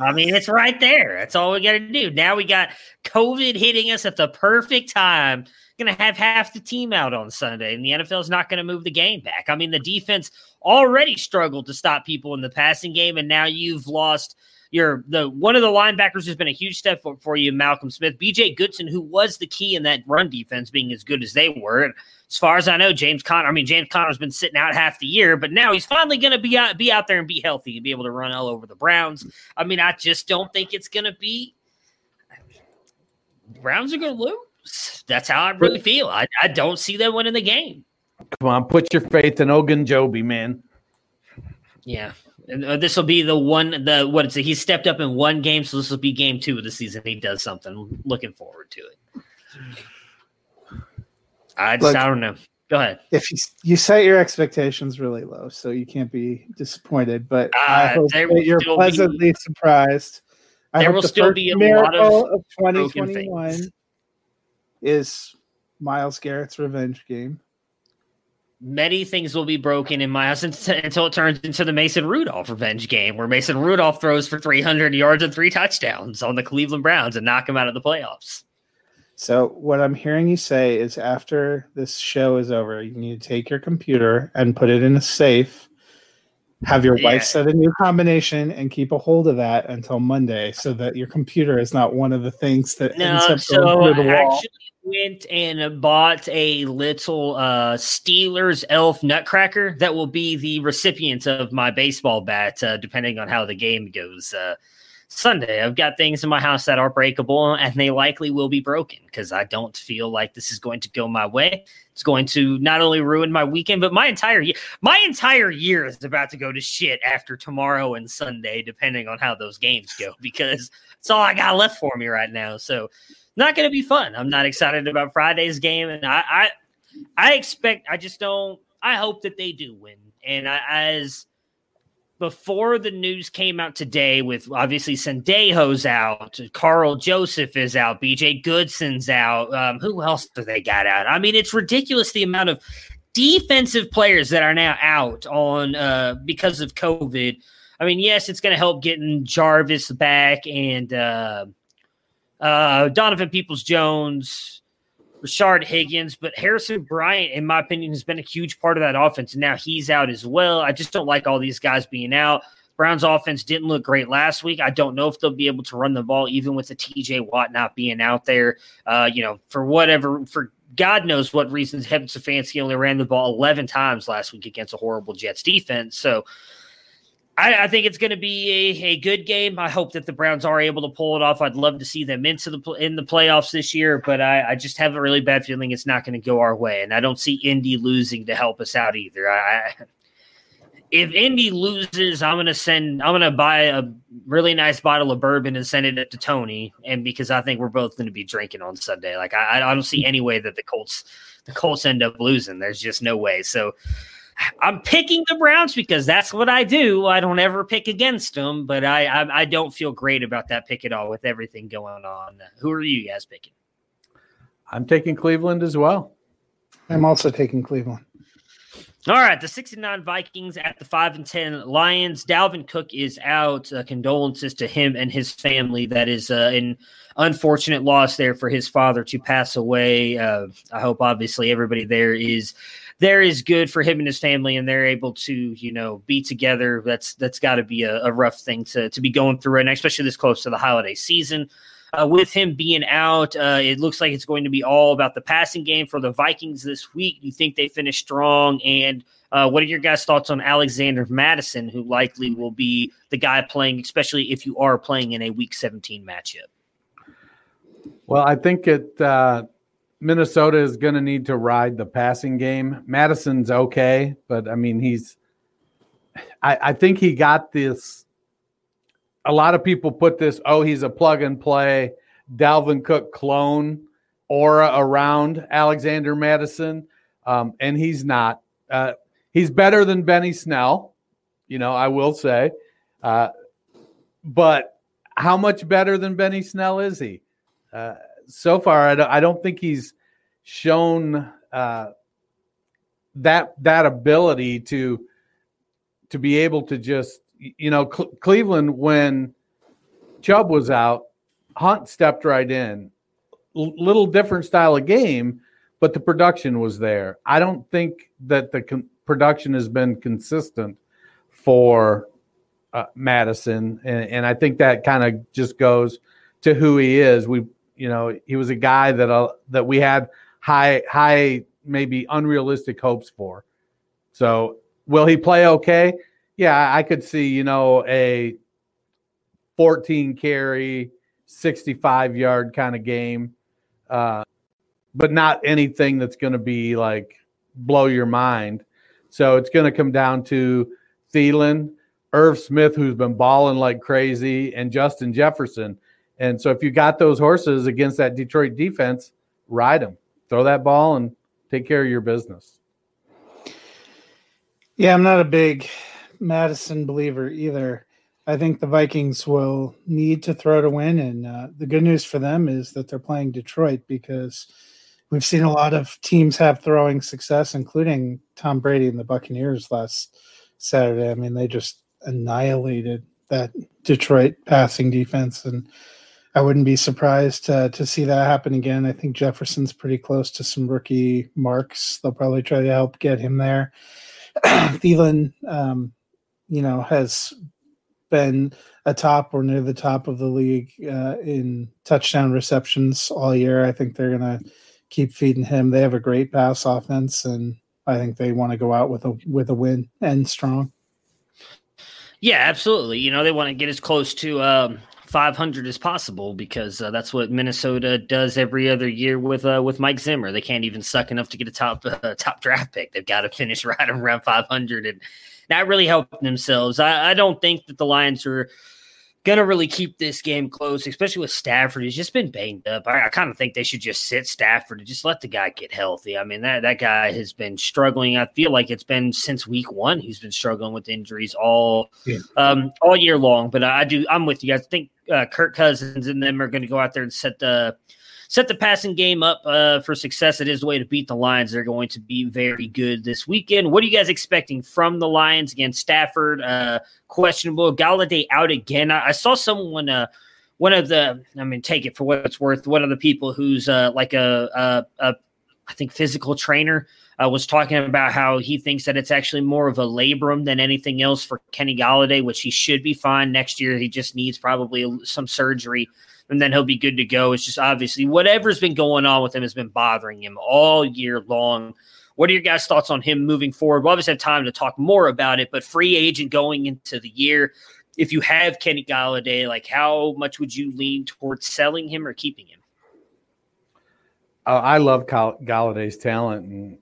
I mean, it's right there. That's all we got to do. Now we got COVID hitting us at the perfect time. Going to have half the team out on Sunday, and the NFL is not going to move the game back. I mean, the defense already struggled to stop people in the passing game, and now you've lost your the one of the linebackers has been a huge step for, for you, Malcolm Smith. BJ Goodson, who was the key in that run defense, being as good as they were as far as I know, James Conner. I mean, James Conner's been sitting out half the year, but now he's finally going to be out, be out there and be healthy and be able to run all over the Browns. I mean, I just don't think it's going to be. Browns are going to lose. That's how I really feel. I, I don't see them winning the game. Come on, put your faith in Ogunjobi, man. Yeah, and this will be the one. The what it's he stepped up in one game, so this will be game two of the season. He does something. Looking forward to it. I just, Look, I don't know. Go ahead. If you you set your expectations really low, so you can't be disappointed. But uh, I hope that you're pleasantly be, surprised. I there will the still be a miracle of, of 2021 is Myles Garrett's revenge game. Many things will be broken in my house until it turns into the Mason Rudolph revenge game, where Mason Rudolph throws for 300 yards and three touchdowns on the Cleveland Browns and knock them out of the playoffs. So what I'm hearing you say is after this show is over, you need to take your computer and put it in a safe. Have your yeah. wife set a new combination and keep a hold of that until Monday, so that your computer is not one of the things that no, ends up so going through the wall. Actually went and bought a little uh, Steelers elf nutcracker that will be the recipient of my baseball bat, uh, depending on how the game goes. Uh, Sunday. I've got things in my house that are breakable and they likely will be broken because I don't feel like this is going to go my way. It's going to not only ruin my weekend, but my entire year. My entire year is about to go to shit after tomorrow and Sunday, depending on how those games go, because it's all I got left for me right now. So, not going to be fun. I'm not excited about Friday's game, and I, I, I expect. I just don't. I hope that they do win. And I, as before the news came out today, with obviously Sendejo's out, Karl Joseph is out, BJ Goodson's out. Um, who else do they got out? I mean, it's ridiculous the amount of defensive players that are now out on uh, because of COVID. I mean, yes, it's going to help getting Jarvis back and uh, uh, Donovan Peoples Jones Rashard Higgins, but Harrison Bryant, in my opinion, has been a huge part of that offense. And now he's out as well. I just don't like all these guys being out. Browns offense didn't look great last week. I don't know if they'll be able to run the ball, even with the TJ Watt not being out there. Uh, you know, for whatever, for God knows what reasons, Kevin only ran the ball 11 times last week against a horrible Jets defense. So, I, I think it's going to be a, a good game. I hope that the Browns are able to pull it off. I'd love to see them into the in the playoffs this year, but I, I just have a really bad feeling it's not going to go our way, and I don't see Indy losing to help us out either. I, if Indy loses, I'm gonna send. I'm gonna buy a really nice bottle of bourbon and send it to Tony, and because I think we're both going to be drinking on Sunday. Like I, I don't see any way that the Colts, the Colts end up losing. There's just no way. So I'm picking the Browns because that's what I do. I don't ever pick against them, but I, I, I don't feel great about that pick at all with everything going on. Who are you guys picking? I'm taking Cleveland as well. I'm also taking Cleveland. All right, the 69 Vikings at the 5 and 10 Lions. Dalvin Cook is out. Uh, condolences to him and his family. That is uh, an unfortunate loss there for his father to pass away. Uh, I hope, obviously, everybody there is there is good for him and his family, and they're able to you know be together. That's that's got to be a, a, rough thing to to be going through, and especially this close to the holiday season. Uh, with him being out, uh, it looks like it's going to be all about the passing game for the Vikings this week. You think they finish strong? And uh, what are your guys' thoughts on Alexander Mattison, who likely will be the guy playing, especially if you are playing in a Week 17 matchup? Well, I think it uh, Minnesota is going to need to ride the passing game. Mattison's okay, but I mean, he's. I, I think he got this. A lot of people put this, oh, he's a plug and play Dalvin Cook clone aura around Alexander Mattison, um, and he's not. Uh, he's better than Benny Snell, you know, I will say. Uh, but how much better than Benny Snell is he? Uh, so far, I don't, I don't think he's shown uh, that that ability to to be able to just you know Cl- Cleveland when Chubb was out, Hunt stepped right in. L- little different style of game, but the production was there. I don't think that the con- production has been consistent for uh, Mattison, and, and I think that kind of just goes to who he is. We you know, he was a guy that uh, that we had high high maybe unrealistic hopes for. So will he play okay? Yeah, I could see you know a 14 carry, 65 yard kind of game, uh, but not anything that's going to be like blow your mind. So it's going to come down to Thielen, Irv Smith, who's been balling like crazy, and Justin Jefferson. And so if you got those horses against that Detroit defense, ride them, throw that ball, and take care of your business. Yeah, I'm not a big Mattison believer either. I think the Vikings will need to throw to win. And uh, the good news for them is that they're playing Detroit because we've seen a lot of teams have throwing success, including Tom Brady and the Buccaneers last Saturday. I mean, they just annihilated that Detroit passing defense. And I wouldn't be surprised to, to see that happen again. I think Jefferson's pretty close to some rookie marks. They'll probably try to help get him there. Thielen, um, you know, has been a top or near the top of the league uh, in touchdown receptions all year. I think they're going to keep feeding him. They have a great pass offense, and I think they want to go out with a with a win and strong. Yeah, absolutely. You know, they want to get as close to um, 500 as possible because uh, that's what Minnesota does every other year with uh, with Mike Zimmer. They can't even suck enough to get a top uh, top draft pick. They've got to finish right around 500 and not really helping themselves. I, I don't think that the Lions are gonna really keep this game close, especially with Stafford. He's just been banged up. I, I kind of think they should just sit Stafford and just let the guy get healthy. I mean that that guy has been struggling. I feel like it's been since week one. He's been struggling with injuries all yeah. um, all year long. But I do. I'm with you guys. I think uh, Kirk Cousins and them are going to go out there and set the set the passing game up uh, for success. It is the way to beat the Lions. They're going to be very good this weekend. What are you guys expecting from the Lions against Stafford? Uh, questionable. Golladay out again. I, I saw someone. Uh, one of the, I mean, take it for what it's worth. One of the people who's uh, like a, a, a, I think, physical trainer uh, was talking about how he thinks that it's actually more of a labrum than anything else for Kenny Golladay, which he should be fine next year. He just needs probably some surgery and then he'll be good to go. It's just obviously whatever's been going on with him has been bothering him all year long. What are your guys' thoughts on him moving forward? We'll obviously have time to talk more about it, but free agent going into the year, if you have Kenny Golladay, like how much would you lean towards selling him or keeping him? Uh, I love Golladay's talent, and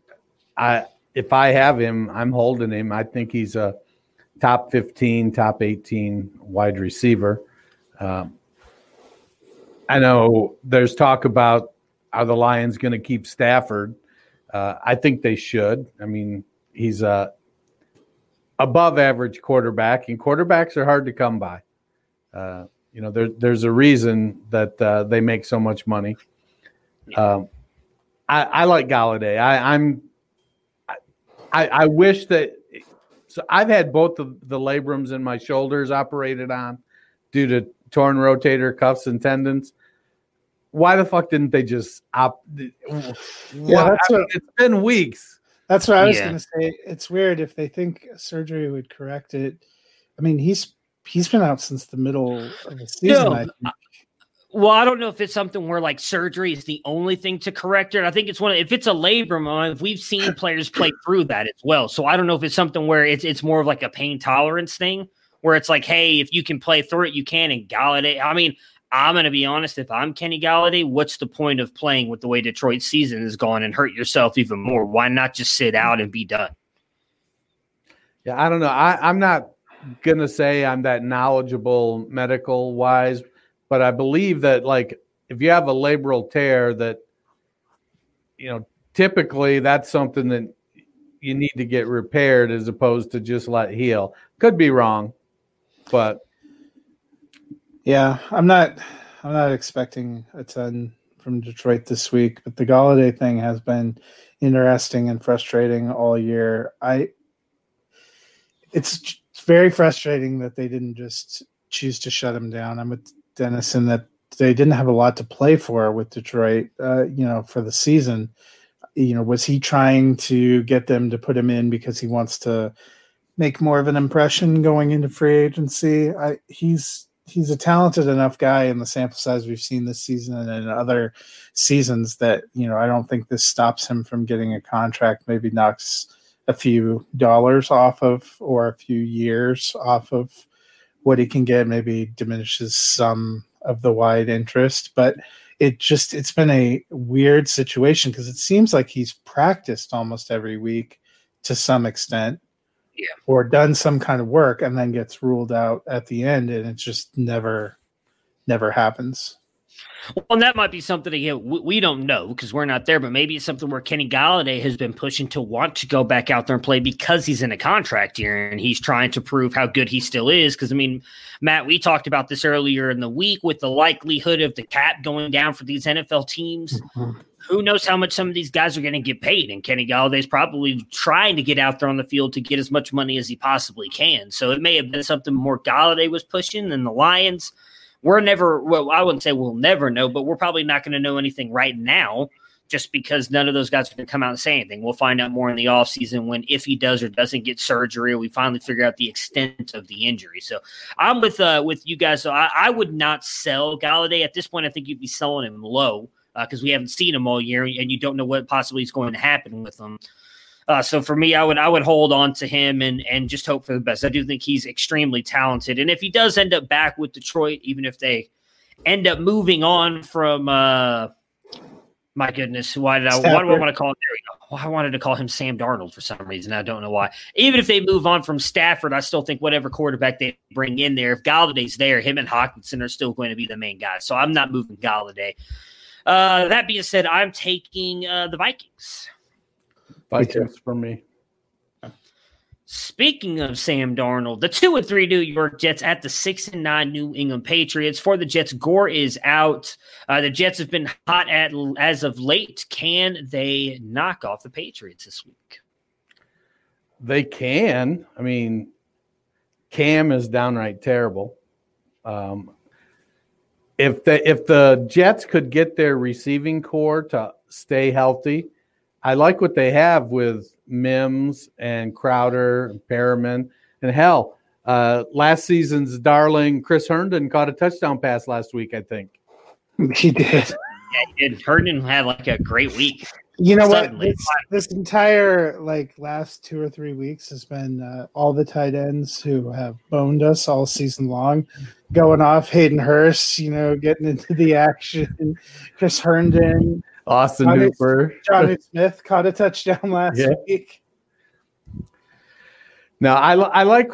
I if I have him, I'm holding him. I think he's a top 15, top 18 wide receiver. Um, I know there's talk about are the Lions going to keep Stafford. Uh, I think they should. I mean, he's a above average quarterback, and quarterbacks are hard to come by. Uh, you know, there, there's a reason that uh, they make so much money. Um, I, I, like Golladay. I, am I, I wish that. So I've had both the, the labrums in my shoulders operated on due to torn rotator cuffs and tendons. Why the fuck didn't they just op? Yeah, that's what, it's been weeks. That's what I was yeah. going to say. It's weird if they think surgery would correct it. I mean, he's he's been out since the middle of the season. No, I well, I don't know if it's something where like surgery is the only thing to correct it. I think it's one. Of, if it's a labrum, uh, if we've seen players play through that as well. So I don't know if it's something where it's it's more of like a pain tolerance thing where it's like, hey, if you can play through it, you can. And Golladay, I mean, I'm going to be honest. If I'm Kenny Golladay, what's the point of playing with the way Detroit's season is going and hurt yourself even more? Why not just sit out and be done? Yeah, I don't know. I, I'm not going to say I'm that knowledgeable medical wise, but I believe that, like, if you have a labral tear, that, you know, typically that's something that you need to get repaired as opposed to just let heal. Could be wrong, but yeah, I'm not. I'm not expecting a ton from Detroit this week, but the Golladay thing has been interesting and frustrating all year. I. It's very frustrating that they didn't just choose to shut him down. I'm with Dennis in that they didn't have a lot to play for with Detroit. Uh, you know, for the season. You know, was he trying to get them to put him in because he wants to make more of an impression going into free agency. I, he's he's a talented enough guy in the sample size we've seen this season and in other seasons that you know I don't think this stops him from getting a contract. Maybe knocks a few dollars off of or a few years off of what he can get. Maybe diminishes some of the wide interest, but it just it's been a weird situation because it seems like he's practiced almost every week to some extent yeah. or done some kind of work and then gets ruled out at the end and it just never never happens well, and that might be something again we don't know because we're not there, but maybe it's something where Kenny Golladay has been pushing to want to go back out there and play because he's in a contract year and he's trying to prove how good he still is. Because I mean, Matt, we talked about this earlier in the week with the likelihood of the cap going down for these NFL teams. Mm-hmm who knows how much some of these guys are going to get paid? And Kenny Golladay's probably trying to get out there on the field to get as much money as he possibly can. So it may have been something more Golladay was pushing than the Lions. We're never, well, I wouldn't say we'll never know, but we're probably not going to know anything right now just because none of those guys are going to come out and say anything. We'll find out more in the offseason when if he does or doesn't get surgery, or we finally figure out the extent of the injury. So I'm with uh with you guys. So I, I would not sell Golladay at this point. I think you'd be selling him low because uh, we haven't seen him all year and you don't know what possibly is going to happen with him. Uh, so for me, I would I would hold on to him and and just hope for the best. I do think he's extremely talented, and if he does end up back with Detroit, even if they end up moving on from uh, my goodness, why did I why do I want to call him? There. I wanted to call him Sam Darnold for some reason. I don't know why. Even if they move on from Stafford, I still think whatever quarterback they bring in there, if Golladay's there, him and Hockenson are still going to be the main guys. So I'm not moving Golladay. Uh, that being said, I'm taking uh, the Vikings. Vikings for me. Speaking of Sam Darnold, the two and three New York Jets at the six and nine New England Patriots. For the Jets, Gore is out. Uh, the Jets have been hot at as of late. Can they knock off the Patriots this week? They can. I mean, Cam is downright terrible. Um, if the if the Jets could get their receiving core to stay healthy, I like what they have with Mims and Crowder and Perriman. And hell, uh, last season's darling Chris Herndon caught a touchdown pass last week, I think. He did. Yeah, he did. Herndon had like a great week. You know Suddenly. what? This, this, entire like last two or three weeks has been uh, all the tight ends who have boned us all season long, going off. Hayden Hurst, you know, getting into the action. Chris Herndon, Austin Johnny, Hooper. Jonnu Smith caught a touchdown last yeah. week. No, I, I like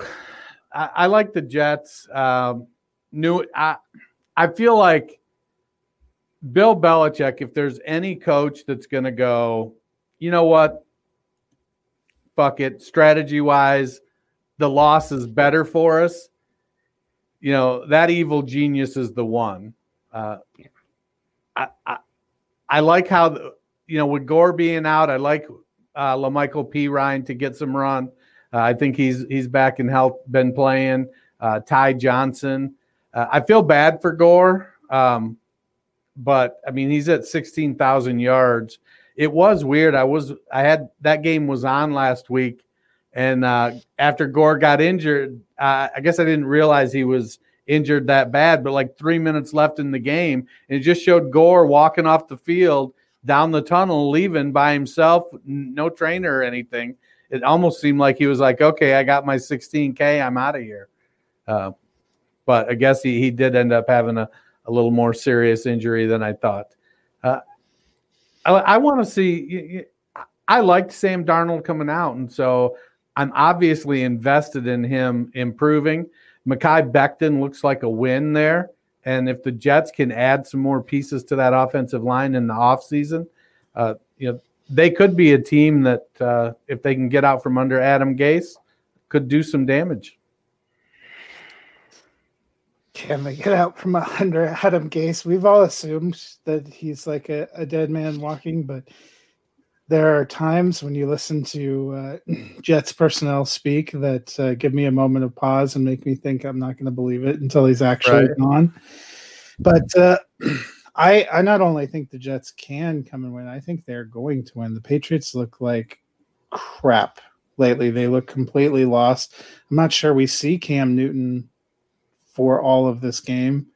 I, I like the Jets. Um, new I I feel like Bill Belichick, if there's any coach that's going to go, you know what? Fuck it. Strategy wise, the loss is better for us. You know, that evil genius is the one. Uh, I, I, I like how you know with Gore being out, I like uh, Perine to get some run. Uh, I think he's he's back in health, been playing. Uh, Ty Johnson. Uh, I feel bad for Gore, um, but I mean he's at sixteen thousand yards. It was weird. I was I had that game was on last week, and uh, after Gore got injured, I guess I didn't realize he was injured that bad, but like three minutes left in the game. And it just showed Gore walking off the field down the tunnel, leaving by himself, no trainer or anything. It almost seemed like he was like, okay, I got my 16K, I'm out of here. Uh, but I guess he, he did end up having a, a little more serious injury than I thought. Uh, I, I want to see. I liked Sam Darnold coming out, and so I'm obviously invested in him improving. Mekhi Becton looks like a win there. And if the Jets can add some more pieces to that offensive line in the offseason, uh, you know, they could be a team that, uh, if they can get out from under Adam Gase, could do some damage. Can they get out from under Adam Gase? We've all assumed that he's like a, a dead man walking, but – there are times when you listen to uh, Jets personnel speak that uh, give me a moment of pause and make me think I'm not going to believe it until he's actually right. gone. But uh, I, I not only think the Jets can come and win, I think they're going to win. The Patriots look like crap lately. They look completely lost. I'm not sure we see Cam Newton for all of this game.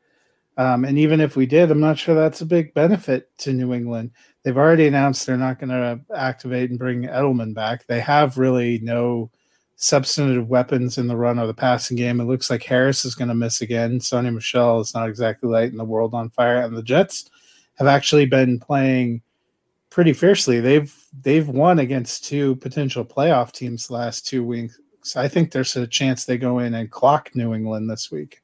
Um, and even if we did, I'm not sure that's a big benefit to New England they've already announced they're not going to activate and bring Edelman back. They have really no substantive weapons in the run or the passing game. It looks like Harris is going to miss again. Sony Michel is not exactly lighting the world on fire, and the Jets have actually been playing pretty fiercely. They've they've won against two potential playoff teams the last two weeks. I think there's a chance they go in and clock New England this week.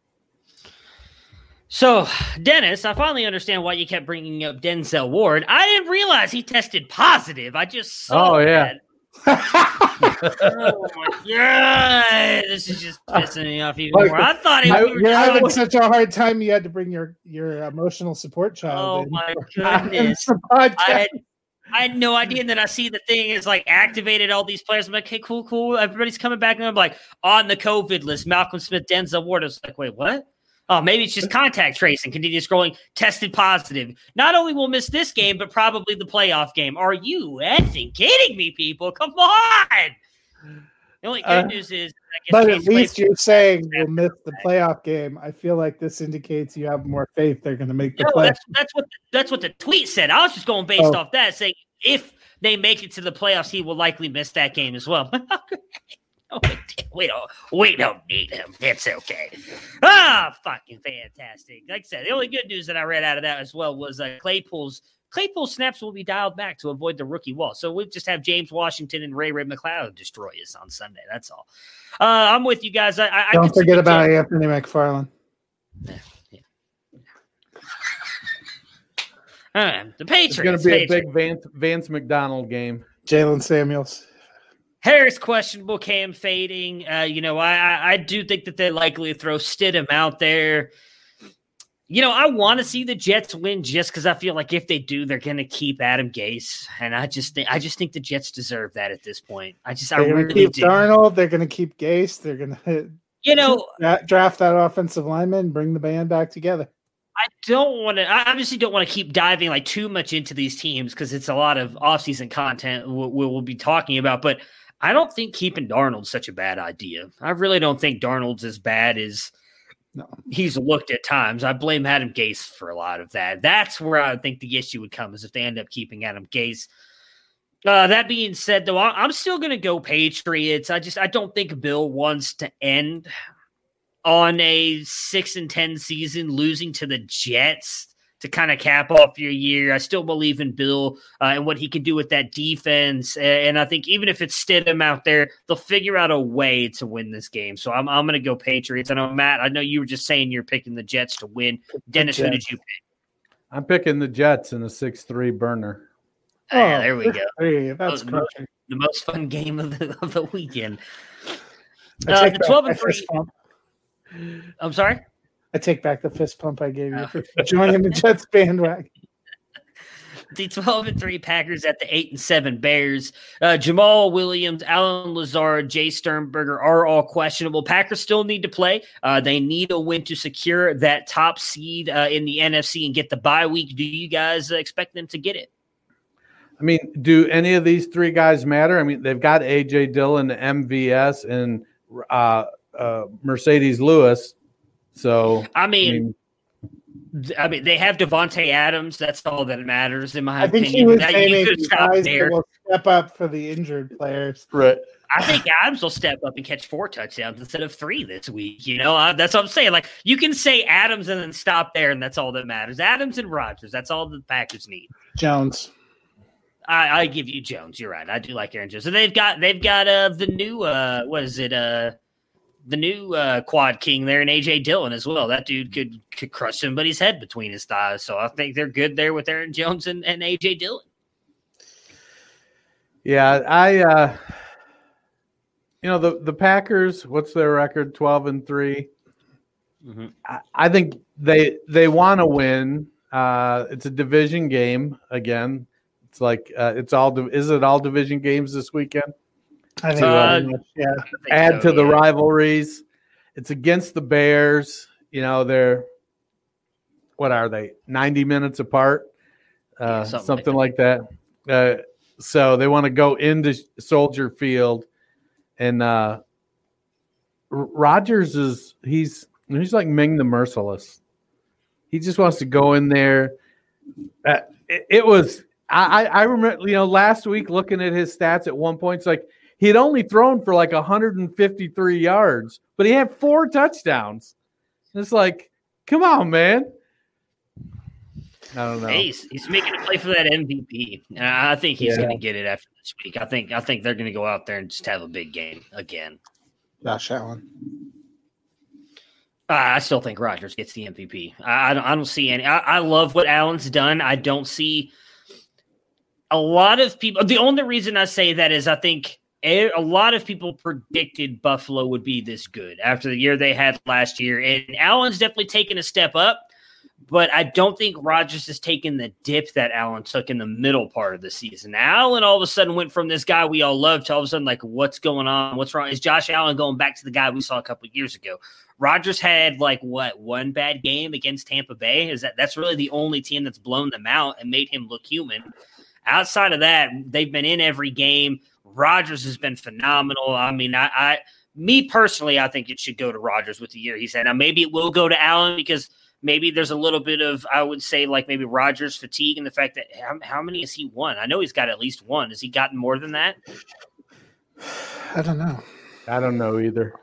So, Dennis, I finally understand why you kept bringing up Denzel Ward. I didn't realize he tested positive. I just saw Oh, yeah. oh my god! This is just pissing me off even more. I thought I, you're having such a hard time. You had to bring your your emotional support child. Oh my goodness! I had, I had no idea. And then I see the thing is like activated all these players. I'm like, okay, cool, cool. Everybody's coming back, and I'm like on the COVID list. Malcolm Smith, Denzel Ward. I was like, wait, what? Oh, maybe it's just contact tracing. Continue scrolling. Tested positive. Not only will miss this game, but probably the playoff game. Are you effing kidding me, people? Come on. The only good uh, news is, but at least you're saying we'll miss the playoff game. I feel like this indicates you have more faith they're going to make the no, That's, that's what the, that's what the tweet said. I was just going based oh. off that, saying if they make it to the playoffs, he will likely miss that game as well. we don't we don't need him. It's okay. Ah, fucking fantastic. Like I said, the only good news that I read out of that as well was uh, Claypool's Claypool snaps will be dialed back to avoid the rookie wall. So we just have James Washington and Ray Ray McCloud destroy us on Sunday. That's all. Uh, I'm with you guys. I, I don't forget about James. Anthony McFarland. Yeah. Uh, the Patriots. It's going to be Patriots. a big Vance, Vance McDonald game. Jaylen Samuels. Harris questionable, Cam fading. Uh, you know, I, I, do think that they're likely to throw Stidham out there. You know, I want to see the Jets win just because I feel like if they do, they're going to keep Adam Gase, and I just think I just think the Jets deserve that at this point. I just they're I really keep do. Darnold. They're going to keep Gase. They're going to you know draft that offensive lineman, bring the band back together. I don't want to. I obviously don't want to keep diving like too much into these teams because it's a lot of offseason content we'll, we'll be talking about. But I don't think keeping Darnold's such a bad idea. I really don't think Darnold's as bad as no. he's looked at times. I blame Adam Gase for a lot of that. That's where I think the issue would come is if they end up keeping Adam Gase. Uh, that being said, though, I'm still going to go Patriots. I just I don't think Bill wants to end on a six and ten season, losing to the Jets to kind of cap off your year. I still believe in Bill uh, and what he can do with that defense. And I think even if it's Stidham out there, they'll figure out a way to win this game. So I'm, I'm going to go Patriots. I know, Matt, I know you were just saying you're picking the Jets to win. Dennis, who did you pick? I'm picking the Jets in a 6 3 burner. Oh, yeah, there we go. Hey, that's the, most, the most fun game of the, of the weekend. Uh, the 12 and 3. I'm sorry? I take back the fist pump I gave you for joining the Jets bandwagon. The 12 and 3 Packers at the 8 and 7 Bears. Uh, Jamaal Williams, Allen Lazard, Jace Sternberger are all questionable. Packers still need to play. Uh, they need a win to secure that top seed uh, in the NFC and get the bye week. Do you guys expect them to get it? I mean, do any of these three guys matter? I mean, they've got AJ Dillon, MVS, and uh, uh, Marcedes Lewis. So I mean, I mean, I mean, they have Davante Adams. That's all that matters, in my I think opinion. He was that, guys there. will step up for the injured players. Right. I think Adams will step up and catch four touchdowns instead of three this week. You know, uh, that's what I'm saying. Like you can say Adams and then stop there, and that's all that matters. Adams and Rodgers. That's all the Packers need. Jones. I, I give you Jones. You're right. I do like Aaron Jones. And they've got they've got uh the new uh what is it uh the new uh, quad king there and AJ Dillon as well. That dude could could crush somebody's head between his thighs. So I think they're good there with Aaron Jones and, and AJ Dillon. Yeah, I uh you know the the Packers, what's their record? 12 and 3. Mm-hmm. I, I think they they want to win. Uh it's a division game again. It's like uh, it's all is it all division games this weekend? I think, uh, yeah. Add so, to the rivalries. It's against the Bears. You know, they're what are they? 90 minutes apart. Uh, yeah, something, something, like that. that. Uh, so they want to go into Soldier Field and uh Rodgers is he's he's like Ming the Merciless. He just wants to go in there. Uh, it, it, was I I remember you know last week looking at his stats at one point. It's like he had only thrown for like 153 yards, but he had four touchdowns. It's like, come on, man. I don't know. Hey, he's, he's, making a play for that MVP. I think he's yeah. going to get it after this week. I think I think they're going to go out there and just have a big game again. Josh Allen. Uh, I still think Rodgers gets the MVP. I, I, don't, I don't see any. I, I love what Allen's done. I don't see a lot of people. The only reason I say that is I think a lot of people predicted Buffalo would be this good after the year they had last year. And Allen's definitely taken a step up, but I don't think Rodgers has taken the dip that Allen took in the middle part of the season. Allen all of a sudden went from this guy we all loved to all of a sudden, like, what's going on? What's wrong? Is Josh Allen going back to the guy we saw a couple years ago? Rodgers had like what one bad game against Tampa Bay. Is that that's really the only team that's blown them out and made him look human. Outside of that, they've been in every game. Rodgers has been phenomenal. I mean, I, I me personally, I think it should go to Rodgers with the year he said. Now maybe it will go to Allen because maybe there's a little bit of I would say like maybe Rodgers fatigue and the fact that how, how many has he won? I know he's got at least one. Has he gotten more than that? I don't know. I don't know either.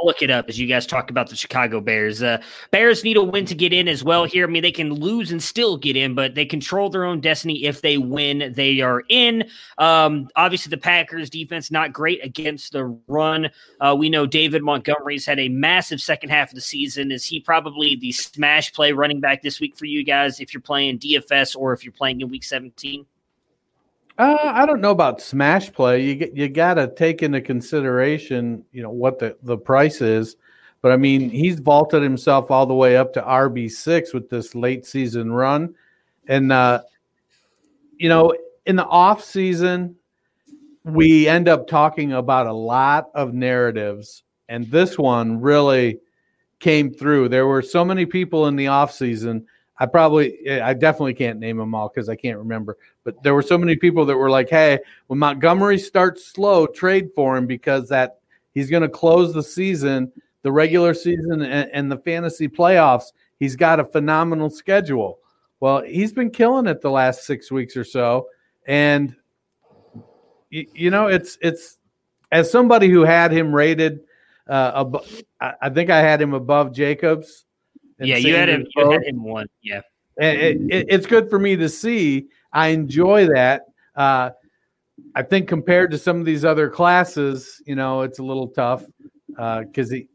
I'll look it up as you guys talk about the Chicago Bears. Uh, Bears need a win to get in as well here. I mean, they can lose and still get in, but they control their own destiny. If they win, they are in. Um, obviously, the Packers defense not great against the run. Uh, we know David Montgomery's had a massive second half of the season. Is he probably the smash play running back this week for you guys if you're playing DFS or if you're playing in week 17? Uh, I don't know about smash play. You you got to take into consideration, you know, what the the price is. But I mean, he's vaulted himself all the way up to RB six with this late season run, and uh, you know, in the off season, we end up talking about a lot of narratives, and this one really came through. There were so many people in the off season I probably, I definitely can't name them all because I can't remember. But there were so many people that were like, "Hey, when Montgomery starts slow, trade for him because that he's going to close the season, the regular season, and, and the fantasy playoffs. He's got a phenomenal schedule. Well, he's been killing it the last six weeks or so, and you, you know, it's it's as somebody who had him rated, uh, above, I think I had him above Jacobs yeah, you had him. You had him one. Yeah, it, it, it's good for me to see. I enjoy that. Uh, I think compared to some of these other classes, you know, it's a little tough because uh, he.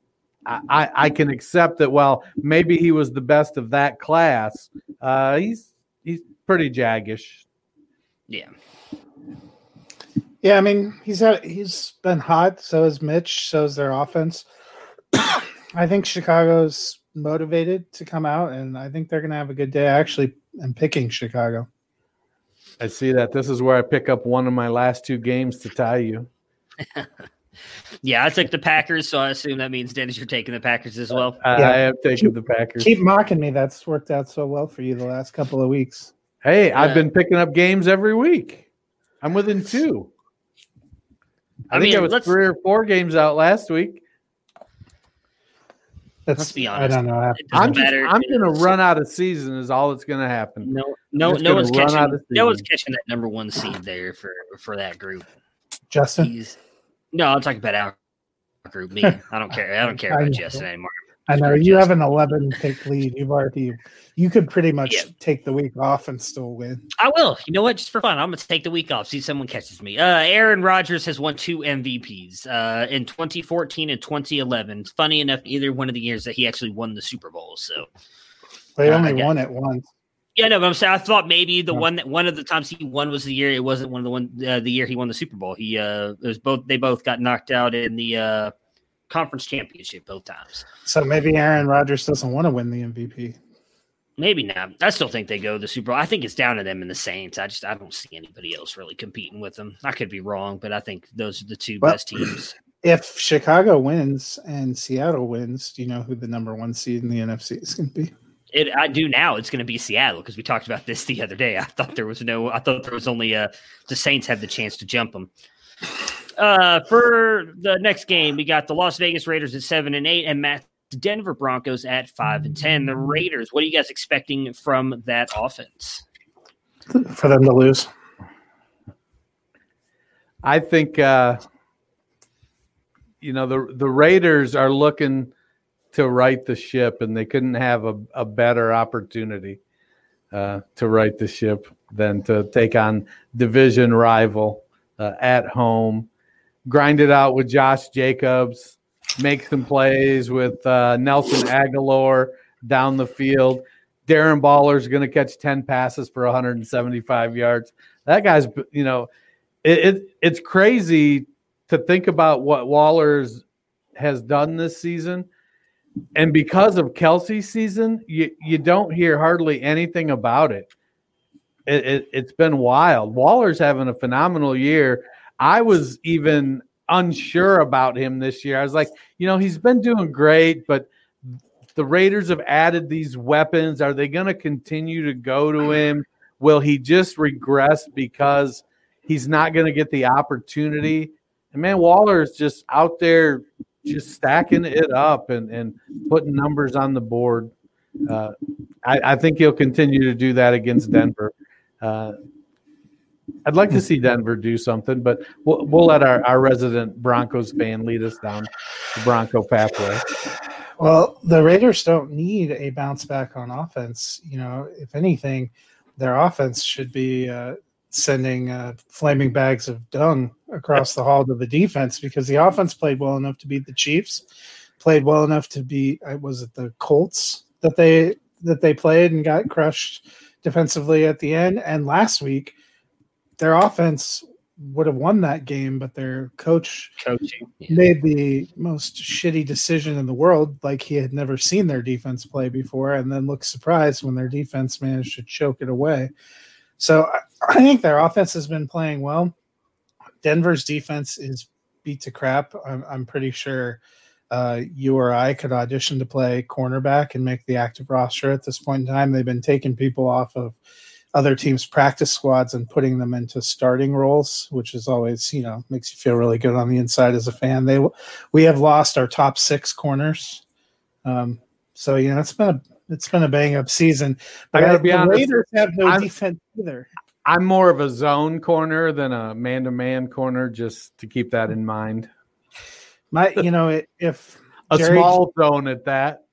I, I can accept that. Well, maybe he was the best of that class. Uh, he's he's pretty jaggish. Yeah. Yeah, I mean he's had he's been hot. So is Mitch. So is their offense. I think Chicago's motivated to come out, and I think they're going to have a good day. I actually am picking Chicago. I see that. This is where I pick up one of my last two games to tie you. yeah, I took the Packers, so I assume that means Dennis, you're taking the Packers as well. Uh, yeah. I am taking the Packers. Keep mocking me. That's worked out so well for you the last couple of weeks. Hey, yeah. I've been picking up games every week. I'm within two. I, I think mean, I was three or four games out last week. That's, Let's be honest. I don't know. I'm just, I'm going to run out of season. Is all that's going to happen. No, no, no one's catching. No one's catching that number one seed there for for that group. Justin. He's, no, I'm talking about our group. Me, I don't care. I don't care about Justin anymore. I know you have an 11 pick lead. You've already, you could pretty much yeah. take the week off and still win. I will. You know what? Just for fun, I'm going to take the week off. See if someone catches me. Uh, Aaron Rodgers has won two MVPs uh, in 2014 and 2011. Funny enough, either one of the years that he actually won the Super Bowl. So they uh, only won it once. Yeah, no, but I'm saying I thought maybe the one that one of the times he won was the year it wasn't one of the one uh, the year he won the Super Bowl. He uh, it was both they both got knocked out in the uh conference championship both times. So maybe Aaron Rodgers doesn't want to win the MVP. Maybe not. I still think they go to the Super Bowl. I think it's down to them and the Saints. I just I don't see anybody else really competing with them. I could be wrong, but I think those are the two well, best teams. If Chicago wins and Seattle wins, do you know who the number one seed in the NFC is going to be? It, I do now. It's going to be Seattle because we talked about this the other day. I thought there was no. I thought there was only uh the Saints had the chance to jump them. Uh, for the next game, we got the Las Vegas Raiders at seven and eight, and Matt Denver Broncos at five and ten. The Raiders. What are you guys expecting from that offense? For them to lose, I think. Uh, you know the the Raiders are looking to right the ship, and they couldn't have a, a better opportunity uh, to right the ship than to take on division rival uh, at home grind it out with Josh Jacobs, make some plays with uh, Nelson Agholor down the field. Darren Waller is going to catch 10 passes for 175 yards. That guy's, you know, it, it, it's crazy to think about what Waller's has done this season. And because of Kelce's season, you, you don't hear hardly anything about it. It, it. It's been wild. Waller's having a phenomenal year. I was even unsure about him this year. I was like, you know, he's been doing great, but the Raiders have added these weapons. Are they going to continue to go to him? Will he just regress because he's not going to get the opportunity? And man, Waller is just out there, just stacking it up and, and putting numbers on the board. uh, I, I, think he'll continue to do that against Denver. Uh, I'd like to see Denver do something, but we'll, we'll let our, our resident Broncos fan lead us down the Bronco pathway. Well, the Raiders don't need a bounce back on offense. You know, if anything, their offense should be uh, sending uh, flaming bags of dung across the hall to the defense because the offense played well enough to beat the Chiefs, played well enough to beat uh, was it the Colts that they that they played and got crushed defensively at the end, and last week their offense would have won that game, but their coach Coaching. made the most shitty decision in the world, like he had never seen their defense play before, and then looked surprised when their defense managed to choke it away. So I, I think their offense has been playing well. Denver's defense is beat to crap. I'm, I'm pretty sure uh, you or I could audition to play cornerback and make the active roster at this point in time. They've been taking people off of other teams' practice squads and putting them into starting roles, which is always, you know, makes you feel really good on the inside as a fan. They we have lost our top six corners, um, so you know it's been a it's been a bang up season. But I gotta be honest, Raiders have no I'm, defense either. I'm more of a zone corner than a man to man corner, just to keep that in mind. My, you know, if a Jerry, small zone at that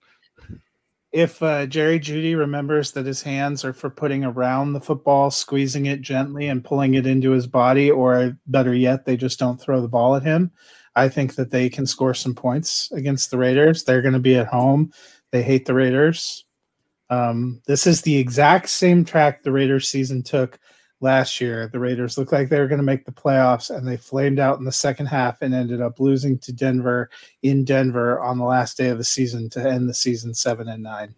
if uh, Jerry Jeudy remembers that his hands are for putting around the football, squeezing it gently and pulling it into his body, or better yet, they just don't throw the ball at him, I think that they can score some points against the Raiders. They're going to be at home. They hate the Raiders. Um, this is the exact same track the Raiders season took last year. The Raiders looked like they were going to make the playoffs, and they flamed out in the second half and ended up losing to Denver in Denver on the last day of the season to end the season seven and nine.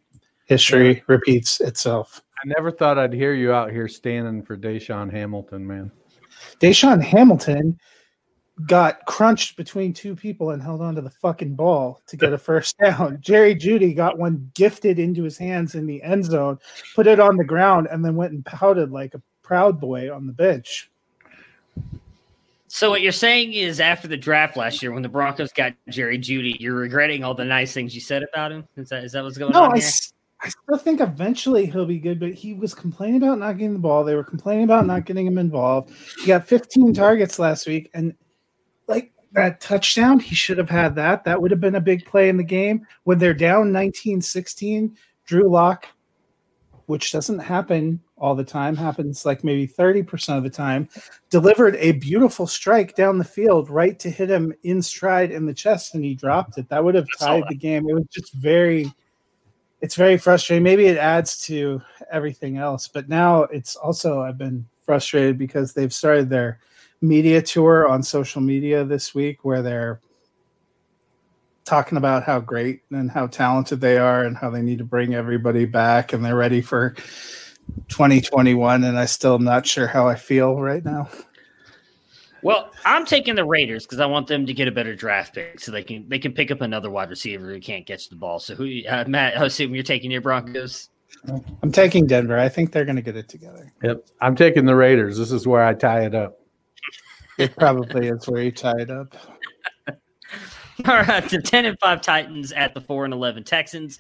History yeah. repeats itself. I never thought I'd hear you out here standing for DaeSean Hamilton, man. DaeSean Hamilton got crunched between two people and held onto the fucking ball to get a first down. Jerry Jeudy got one gifted into his hands in the end zone, put it on the ground, and then went and pouted like a proud boy on the bench. So what you're saying is, after the draft last year, when the Broncos got Jerry Jeudy, you're regretting all the nice things you said about him. Is that is that what's going no, on? No, I, I still think eventually he'll be good, but he was complaining about not getting the ball. They were complaining about not getting him involved. He got 15 targets last week, and like that touchdown, he should have had that. That would have been a big play in the game. When they're down 19-16, Drew Lock, which doesn't happen all the time, happens like maybe 30% of the time, delivered a beautiful strike down the field right to hit him in stride in the chest and he dropped it. That would have tied the game. It was just very it's very frustrating. Maybe it adds to everything else, but now it's also I've been frustrated because they've started their media tour on social media this week where they're talking about how great and how talented they are and how they need to bring everybody back and they're ready for 2021 and I still am not sure how I feel right now. Well, I'm taking the Raiders because I want them to get a better draft pick so they can they can pick up another wide receiver who can't catch the ball. So who uh, Matt, I assume you're taking your Broncos. I'm taking Denver. I think they're going to get it together. Yep, I'm taking the Raiders. This is where I tie it up. It probably is where you tie it up. All right, the 10 and 5 Titans at the 4 and 11 Texans.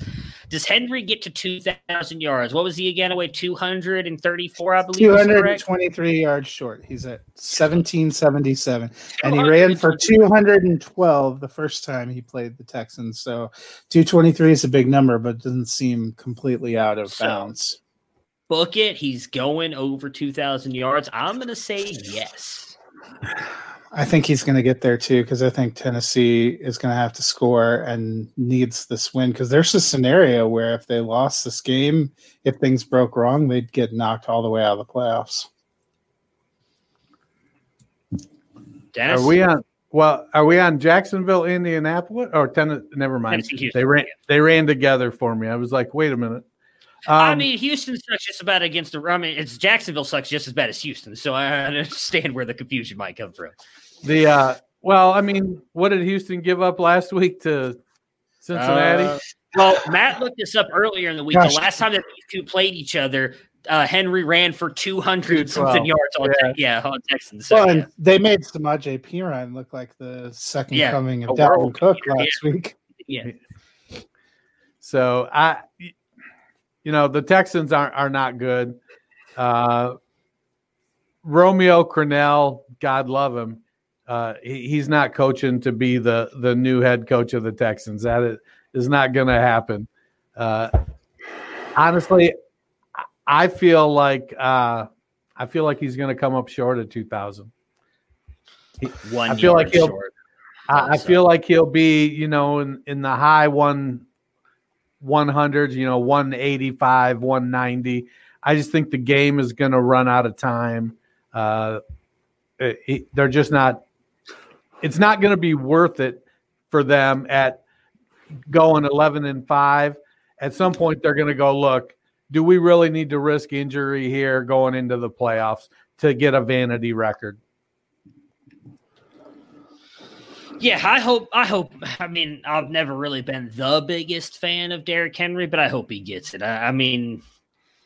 Does Henry get to 2,000 yards? What was he again? Away 234, I believe. 223 yards short. He's at 1777. And he ran for 212 the first time he played the Texans. So 223 is a big number, but doesn't seem completely out of so, bounds. Book it. He's going over 2,000 yards. I'm going to say yes. I think he's going to get there too because I think Tennessee is going to have to score and needs this win because there's a scenario where if they lost this game, if things broke wrong, they'd get knocked all the way out of the playoffs. Dennis? Are we on? Well, are we on Jacksonville, Indianapolis, or Tennessee? Never mind. They ran. They ran together for me. I was like, wait a minute. Um, I mean, Houston sucks just about against the. I mean, it's Jacksonville sucks just as bad as Houston. So I understand where the confusion might come from. The uh, well, I mean, what did Houston give up last week to Cincinnati? Uh, well, Matt looked this up earlier in the week. Gosh. The last time that these two played each other, uh, Henry ran for 200 something yards on yeah. yeah on Texans. So, well, yeah. they made Samaje Perine look like the second yeah, coming of Dalvin Cook last week. Yeah. So I you know the Texans are are not good. Uh, Romeo Crennel, God love him, uh, he, he's not coaching to be the the new head coach of the Texans. That is, is not going to happen. Uh, honestly, I feel like uh, I feel like he's going to come up short of two thousand. One I feel like he'll. short. I, I feel like he'll be, you know, in in the high one, one hundreds, you know, one eighty five, one ninety. I just think the game is going to run out of time. Uh, it, it- they're just not. It's not going to be worth it for them at going eleven and five. At some point, they're going to go look. Do we really need to risk injury here going into the playoffs to get a vanity record? Yeah, I hope. I hope. I mean, I've never really been the biggest fan of Derrick Henry, but I hope he gets it. I, I mean,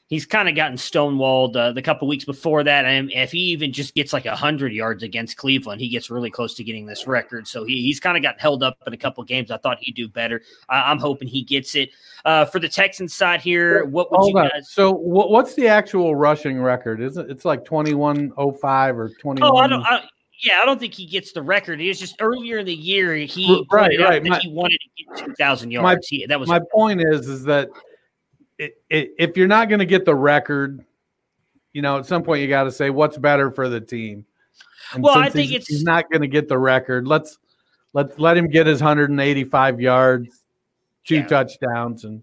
he's kind of gotten stonewalled uh, the couple weeks before that, and if he even just gets like hundred yards against Cleveland, he gets really close to getting this record. So he, he's kind of gotten held up in a couple games. I thought he'd do better. I, I'm hoping he gets it. Uh, for the Texans side here, what would Hold you on. guys? So, what, what's the actual rushing record? Is it? It's like twenty one oh five or twenty one. Oh, I don't. I, yeah, I don't think he gets the record. It was just earlier in the year he Right, right. My- he wanted to get two thousand My- yards. He, that was My point is, is that i i if you're not going to get the record, you know, at some point you got to say what's better for the team. And Well, I think he's, it's- he's not going to get the record. Let's let let him get his 185 yards, two Yeah. touchdowns, and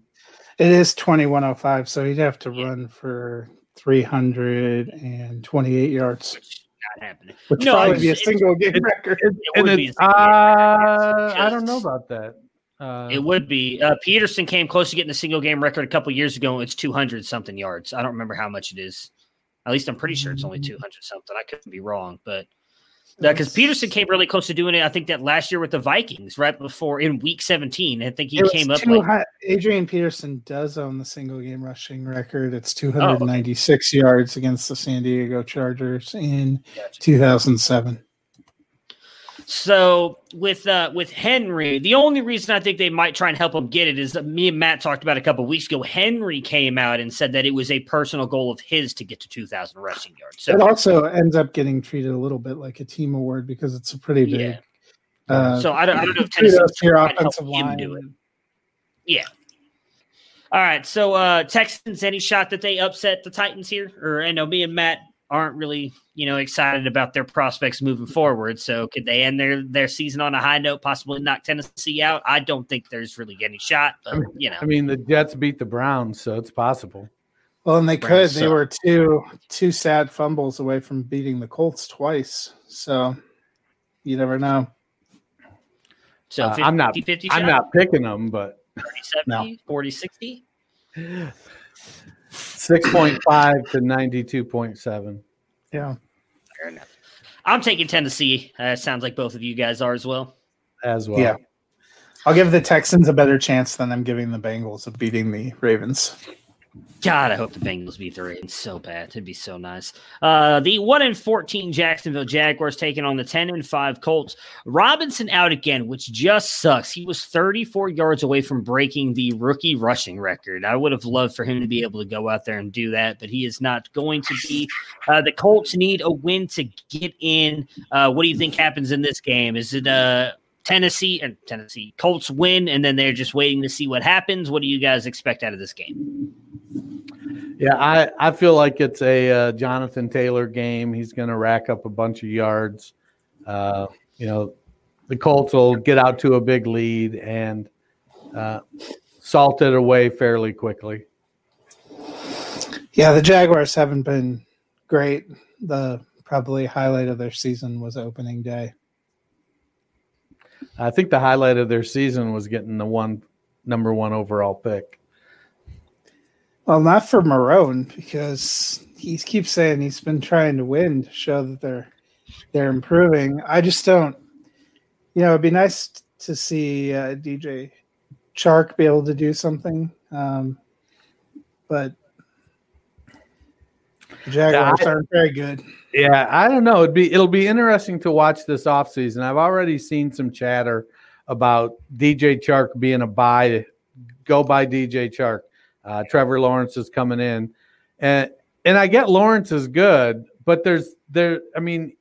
It is 2105, so he'd have to Yeah. run for 328 yards, which not happening. which No, probably it's- be a it's- single game it- record. It and would be. it's, a single game record. uh, I don't know about that. Uh, It would be. Uh, Peterson came close to getting the single game record a couple years ago. It's 200 something yards. I don't remember how much it is. At least I'm pretty sure it's only 200 something. I could be wrong, but because Peterson came really close to doing it, I think that last year with the Vikings, right before in Week 17, I think he came up like. Adrian Peterson does own the single game rushing record. It's Oh, 296 yards against the San Diego Chargers in Gotcha. 2007. So with uh with Henry, the only reason I think they might try and help him get it is that me and Matt talked about a couple weeks ago. Henry came out and said that it was a personal goal of his to get to 2,000 rushing yards. So it also ends up getting treated a little bit like a team award because it's a pretty big. Yeah. Uh, so I don't, I don't know if Tennessee your help offensive him line. do it. Yeah. All right, so uh Texans, any shot that they upset the Titans here? Or I know me and Matt aren't really, you know, excited about their prospects moving forward. So could they end their their season on a high note, possibly knock Tennessee out? I don't think there's really any shot, but you know. I mean, the Jets beat the Browns, so it's possible. Well, and they could. Browns They suck. were two two sad fumbles away from beating the Colts twice. So you never know. So Uh, 50, I'm not- 50 I'm not picking them, but 30, 70, 40, 60. six point five to ninety two point seven. Yeah. Fair enough. I'm taking Tennessee. Uh, sounds like both of you guys are as well. as well. Yeah. I'll give the Texans a better chance than I'm giving the Bengals of beating the Ravens. God, I hope the Bengals beat the Ravens so bad. It'd be so nice. Uh, the one and fourteen Jacksonville Jaguars taking on the ten and five Colts. Robinson out again, which just sucks. He was thirty four yards away from breaking the rookie rushing record. I would have loved for him to be able to go out there and do that, but he is not going to be. Uh, the Colts need a win to get in. Uh, what do you think happens in this game? Is it uh Tennessee and Tennessee Colts win, and then they're just waiting to see what happens? What do you guys expect out of this game? Yeah, I, I feel like it's a uh, Jonathan Taylor game. He's going to rack up a bunch of yards. Uh, you know, the Colts will get out to a big lead and uh, salt it away fairly quickly. Yeah, the Jaguars haven't been great. The probably highlight of their season was opening day. I think the highlight of their season was getting the one number one overall pick. Well, not for Marrone because he keeps saying he's been trying to win to show that they're they're improving. I just don't. You know, it'd be nice to see uh, DJ Chark be able to do something, um, but the Jaguars Yeah, aren't very good. Yeah, I don't know. It'd be it'll be interesting to watch this offseason. I've already seen some chatter about DJ Chark being a buy. Go buy DJ Chark. Uh, Trevor Lawrence is coming in, and and I get Lawrence is good, but there's there. I mean,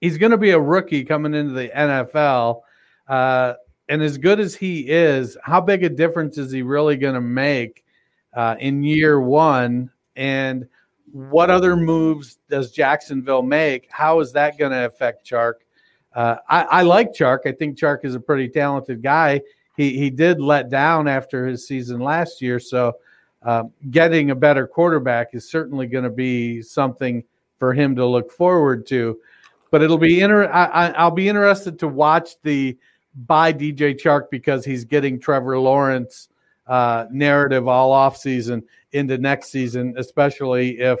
he's going to be a rookie coming into the NFL, uh, and as good as he is, how big a difference is he really going to make uh, in year one? And what other moves does Jacksonville make? How is that going to affect Chark? Uh, I, I, like Chark. I think Chark is a pretty talented guy. He he did let down after his season last year, so uh, getting a better quarterback is certainly going to be something for him to look forward to. But it'll be inter- I, I'll be interested to watch the buy DJ Chark because he's getting Trevor Lawrence uh, narrative all off season into next season, especially if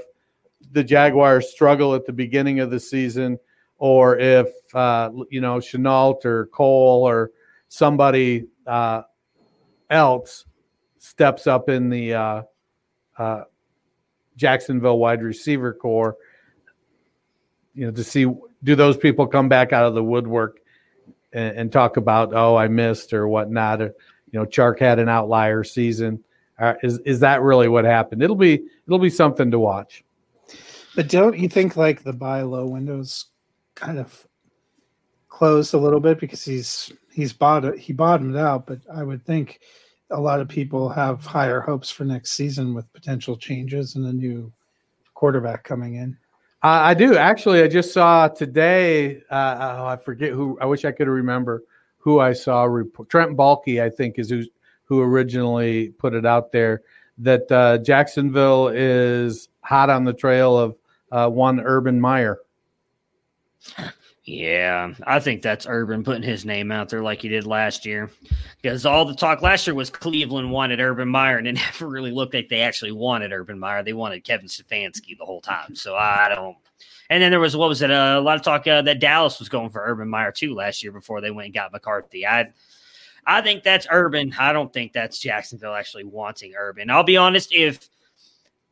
the Jaguars struggle at the beginning of the season, or if uh, you know Shenault or Cole or somebody uh, else steps up in the uh, uh, Jacksonville wide receiver core. You know, to see do those people come back out of the woodwork and, and talk about oh I missed or whatnot. Or, you know, Chark had an outlier season. Uh, is is that really what happened? It'll be it'll be something to watch. But don't you think like the buy low windows kind of closed a little bit because he's he's bought he bottomed out, but I would think a lot of people have higher hopes for next season with potential changes and a new quarterback coming in. Uh, I do actually. I just saw today. Uh, oh, I forget who. I wish I could remember who I saw. Report. Trent Baalke, I think, is who who originally put it out there that uh, Jacksonville is hot on the trail of uh, one Urban Meyer. Yeah, I think that's Urban putting his name out there like he did last year. Because all the talk last year was Cleveland wanted Urban Meyer, and it never really looked like they actually wanted Urban Meyer. They wanted Kevin Stefanski the whole time. So I don't. And then there was what was it? Uh, a lot of talk uh, that Dallas was going for Urban Meyer too last year before they went and got McCarthy. I, I think that's Urban. I don't think that's Jacksonville actually wanting Urban. I'll be honest. If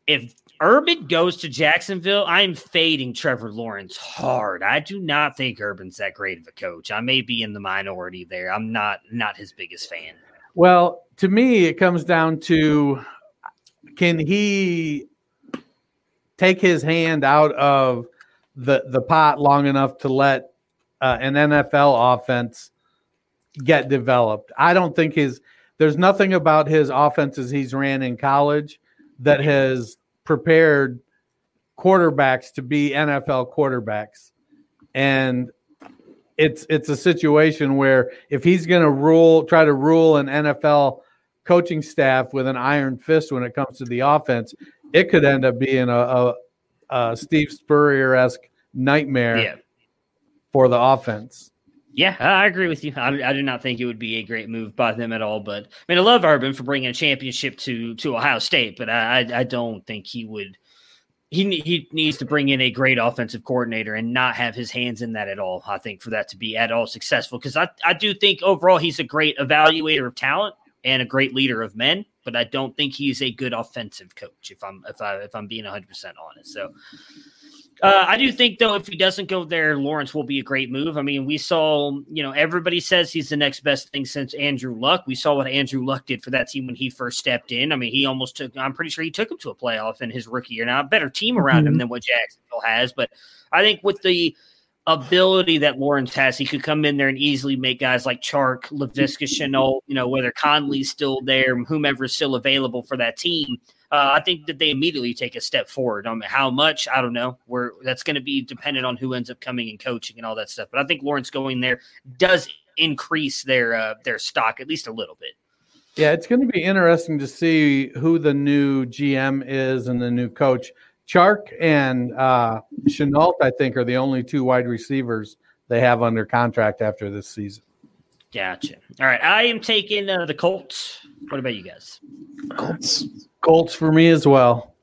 if Urban goes to Jacksonville, I'm fading Trevor Lawrence hard. I do not think Urban's that great of a coach. I may be in the minority there. I'm not not his biggest fan. Well, to me, it comes down to can he take his hand out of the the pot long enough to let uh, an NFL offense get developed? I don't think his there's nothing about his offenses he's ran in college that has prepared quarterbacks to be NFL quarterbacks. And it's it's a situation where if he's going to rule try to rule an NFL coaching staff with an iron fist when it comes to the offense, it could end up being a, a, a Steve Spurrier esque nightmare yeah. for the offense. Yeah, I agree with you. I, I, do not think it would be a great move by them at all. But I mean, I love Urban for bringing a championship to to Ohio State, but I I don't think he would. He he needs to bring in a great offensive coordinator and not have his hands in that at all. I think for that to be at all successful, because I I do think overall he's a great evaluator of talent and a great leader of men, but I don't think he's a good offensive coach. If I'm if I if I'm being 100 percent honest, so. Uh, I do think though, if he doesn't go there, Lawrence will be a great move. I mean, we saw, you know, everybody says he's the next best thing since Andrew Luck. We saw what Andrew Luck did for that team when he first stepped in. I mean, he almost took. I'm pretty sure he took him to a playoff in his rookie year. Now, a better team around mm-hmm. him than what Jacksonville has, but I think with the ability that Lawrence has, he could come in there and easily make guys like Chark, Laviska, Shenault, you know, whether Conley's still there, whomever's still available for that team uh, I think that they immediately take a step forward. Um, how much I don't know. Where that's going to be dependent on who ends up coming and coaching and all that stuff. But I think Lawrence going there does increase their uh, their stock at least a little bit. Yeah, it's going to be interesting to see who the new GM is and the new coach. Chark and uh, Shenault, I think, are the only two wide receivers they have under contract after this season. Gotcha. All right, I am taking uh, the Colts. What about you guys? Colts. Colts for me as well.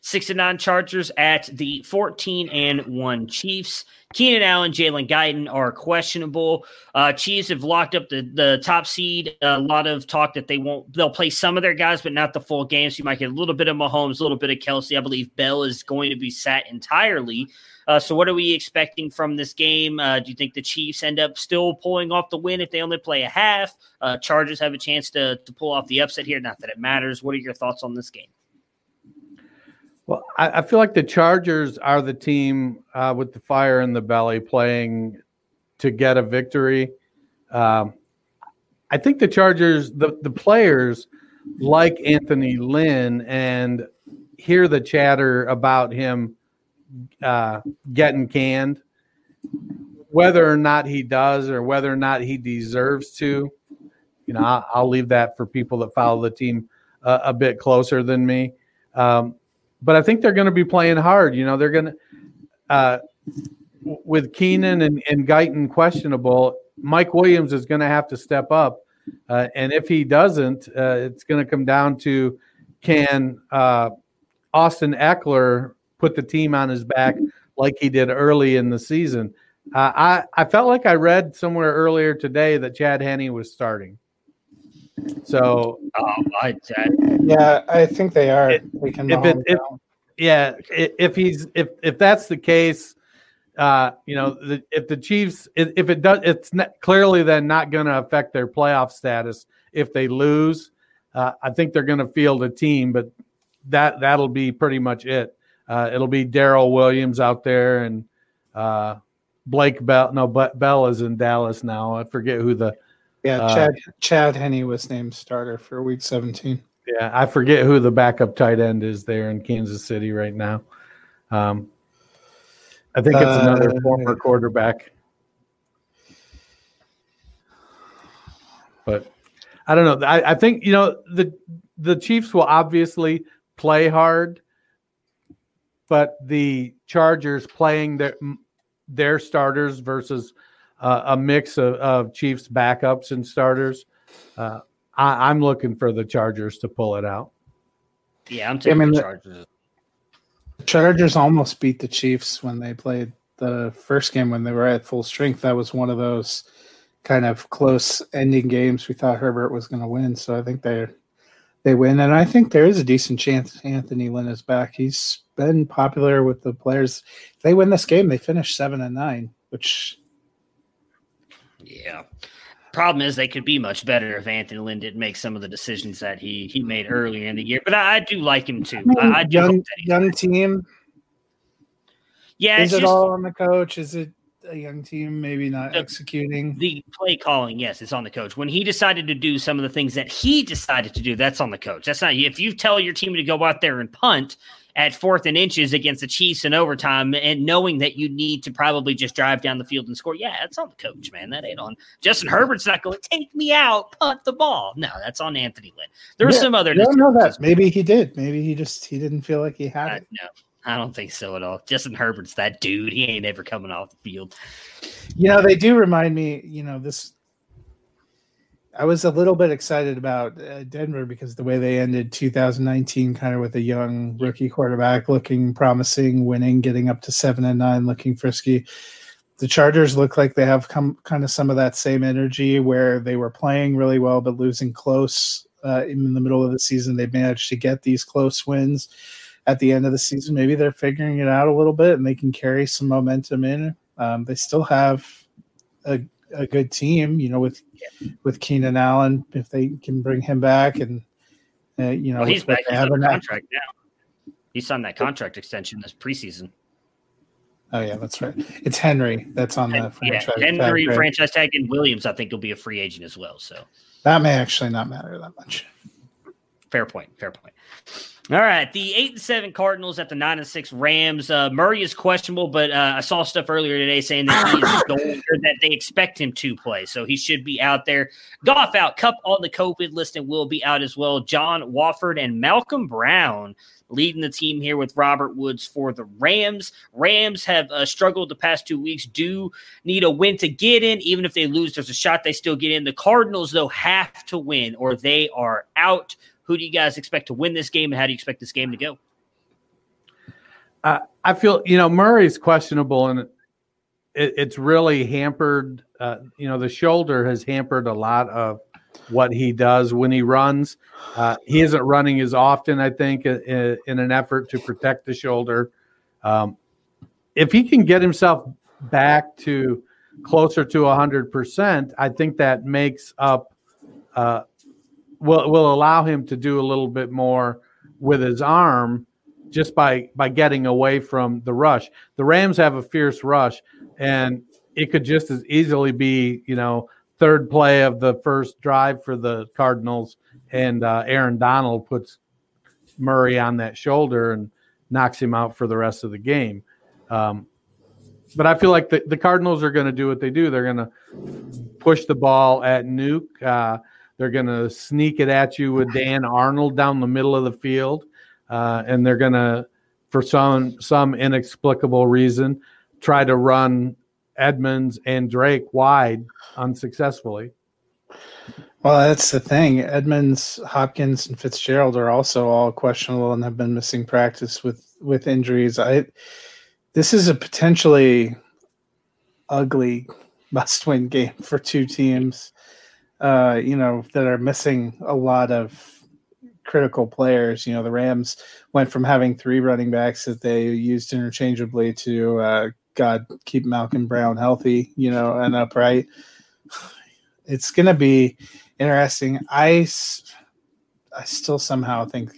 Six and nine Chargers at the 14 and one Chiefs. Keenan Allen, Jalen Guyton are questionable. Uh, Chiefs have locked up the, the top seed. A lot of talk that they won't, they'll play some of their guys, but not the full game. So you might get a little bit of Mahomes, a little bit of Kelce. I believe Bell is going to be sat entirely. Uh, so, what are we expecting from this game? Uh, do you think the Chiefs end up still pulling off the win if they only play a half? Uh, Chargers have a chance to, to pull off the upset here. Not that it matters. What are your thoughts on this game? Well, I, I feel like the Chargers are the team uh, with the fire in the belly playing to get a victory. Um, I think the Chargers, the, the players like Anthony Lynn and hear the chatter about him uh, getting canned. Whether or not he does or whether or not he deserves to, you know, I'll, I'll leave that for people that follow the team uh, a bit closer than me. Um, but I think they're going to be playing hard. You know, they're going to, uh, with Keenan and, and Guyton questionable, Mike Williams is going to have to step up. Uh, and if he doesn't, uh, it's going to come down to can uh, Austin Ekeler put the team on his back like he did early in the season. Uh, I I felt like I read somewhere earlier today that Chad Henne was starting. So, um, I, I, yeah, I think they are. It, if it, if, yeah, if he's if if that's the case, uh, you know, the, if the Chiefs, if it does, it's not, clearly then not going to affect their playoff status if they lose. Uh, I think they're going to field a team, but that that'll be pretty much it. Uh, it'll be Darrel Williams out there and uh, Blake Bell. No, but Bell is in Dallas now. I forget who the yeah, uh, Chad Chad Henne was named starter for Week 17. Yeah, I forget who the backup tight end is there in Kansas City right now. Um, I think it's another uh, former quarterback. But I don't know. I, I think you know the the Chiefs will obviously play hard, but the Chargers playing their their starters versus uh, a mix of, of, Chiefs backups and starters. Uh, I, am looking for the Chargers to pull it out. Yeah, I'm taking I mean, the Chargers. The Chargers almost beat the Chiefs when they played the first game when they were at full strength. That was one of those kind of close ending games. We thought Herbert was going to win, so I think they they win, and I think there is a decent chance Anthony Lynn is back. He's been popular with the players. If they win this game, they finish seven and nine, which yeah. Problem is, they could be much better if Anthony Lynn didn't make some of the decisions that he he made earlier in the year. But I, I do like him too. I, mean, I do young, young team. Yeah, is it just, all on the coach? Is it a young team maybe not the, executing the play calling? Yes, it's on the coach. When he decided to do some of the things that he decided to do, that's on the coach. That's not if you tell your team to go out there and punt at fourth and inches against the Chiefs in overtime and knowing that you need to probably just drive down the field and score. Yeah, that's on the coach, man. That ain't on Justin Herbert's not going take me out, punt the ball. No, that's on Anthony Lynn. There were yeah, some other. I don't know that. Maybe he did. Maybe he just he didn't feel like he had it. No, I don't think so at all. Justin Herbert's that dude. He ain't ever coming off the field. You know, they do remind me. You know, this I was a little bit excited about uh, Denver because the way they ended 2019, kind of with a young rookie quarterback looking promising, winning, getting up to seven and nine, looking frisky. The Chargers look like they have come kind of some of that same energy where they were playing really well but losing close uh, in the middle of the season. They've managed to get these close wins at the end of the season. Maybe they're figuring it out a little bit and they can carry some momentum in. Um, they still have a a good team, you know, with with Keenan Allen if they can bring him back, and uh, you know, well, he's back. He's on contract now. He signed that contract extension this preseason. Oh yeah, that's right. It's Henry that's on the franchise. Yeah, Henry tag, franchise tag and Williams, I think, will be a free agent as well. So that may actually not matter that much. Fair point. Fair point. All right, the eight and seven Cardinals at the nine and six Rams. Uh, Murray is questionable, but uh, I saw stuff earlier today saying that he is going, that they expect him to play, so he should be out there. Goff out, Kupp on the COVID list and will be out as well. John Wolford and Malcolm Brown leading the team here with Robert Woods for the Rams. Rams have uh, struggled the past two weeks. Do need a win to get in. Even if they lose, there's a shot they still get in. The Cardinals though have to win or they are out. Who do you guys expect to win this game, and how do you expect this game to go? Uh, I feel you know Murray's questionable, and it, it's really hampered. Uh, you know, the shoulder has hampered a lot of what he does when he runs. Uh, he isn't running as often, I think, in, in an effort to protect the shoulder. Um, if he can get himself back to closer to 100%, I think that makes up, uh, will, will allow him to do a little bit more with his arm just by by getting away from the rush. The Rams have a fierce rush, and it could just as easily be, you know, third play of the first drive for the Cardinals, and uh, Aaron Donald puts Murray on that shoulder and knocks him out for the rest of the game. Um, but I feel like the, the Cardinals are going to do what they do. They're going to push the ball at Nuke. Uh, they're going to sneak it at you with Dan Arnold down the middle of the field, uh, and they're going to, for some some inexplicable reason, try to run Edmonds and Drake wide unsuccessfully. Well, that's the thing. Edmonds, Hopkins, and Fitzgerald are also all questionable and have been missing practice with with injuries. I this is a potentially ugly must-win game for two teams. Uh, you know that are missing a lot of critical players. You know, the Rams went from having three running backs that they used interchangeably to uh, God keep Malcolm Brown healthy, you know, and upright. It's to be interesting. I, I still somehow think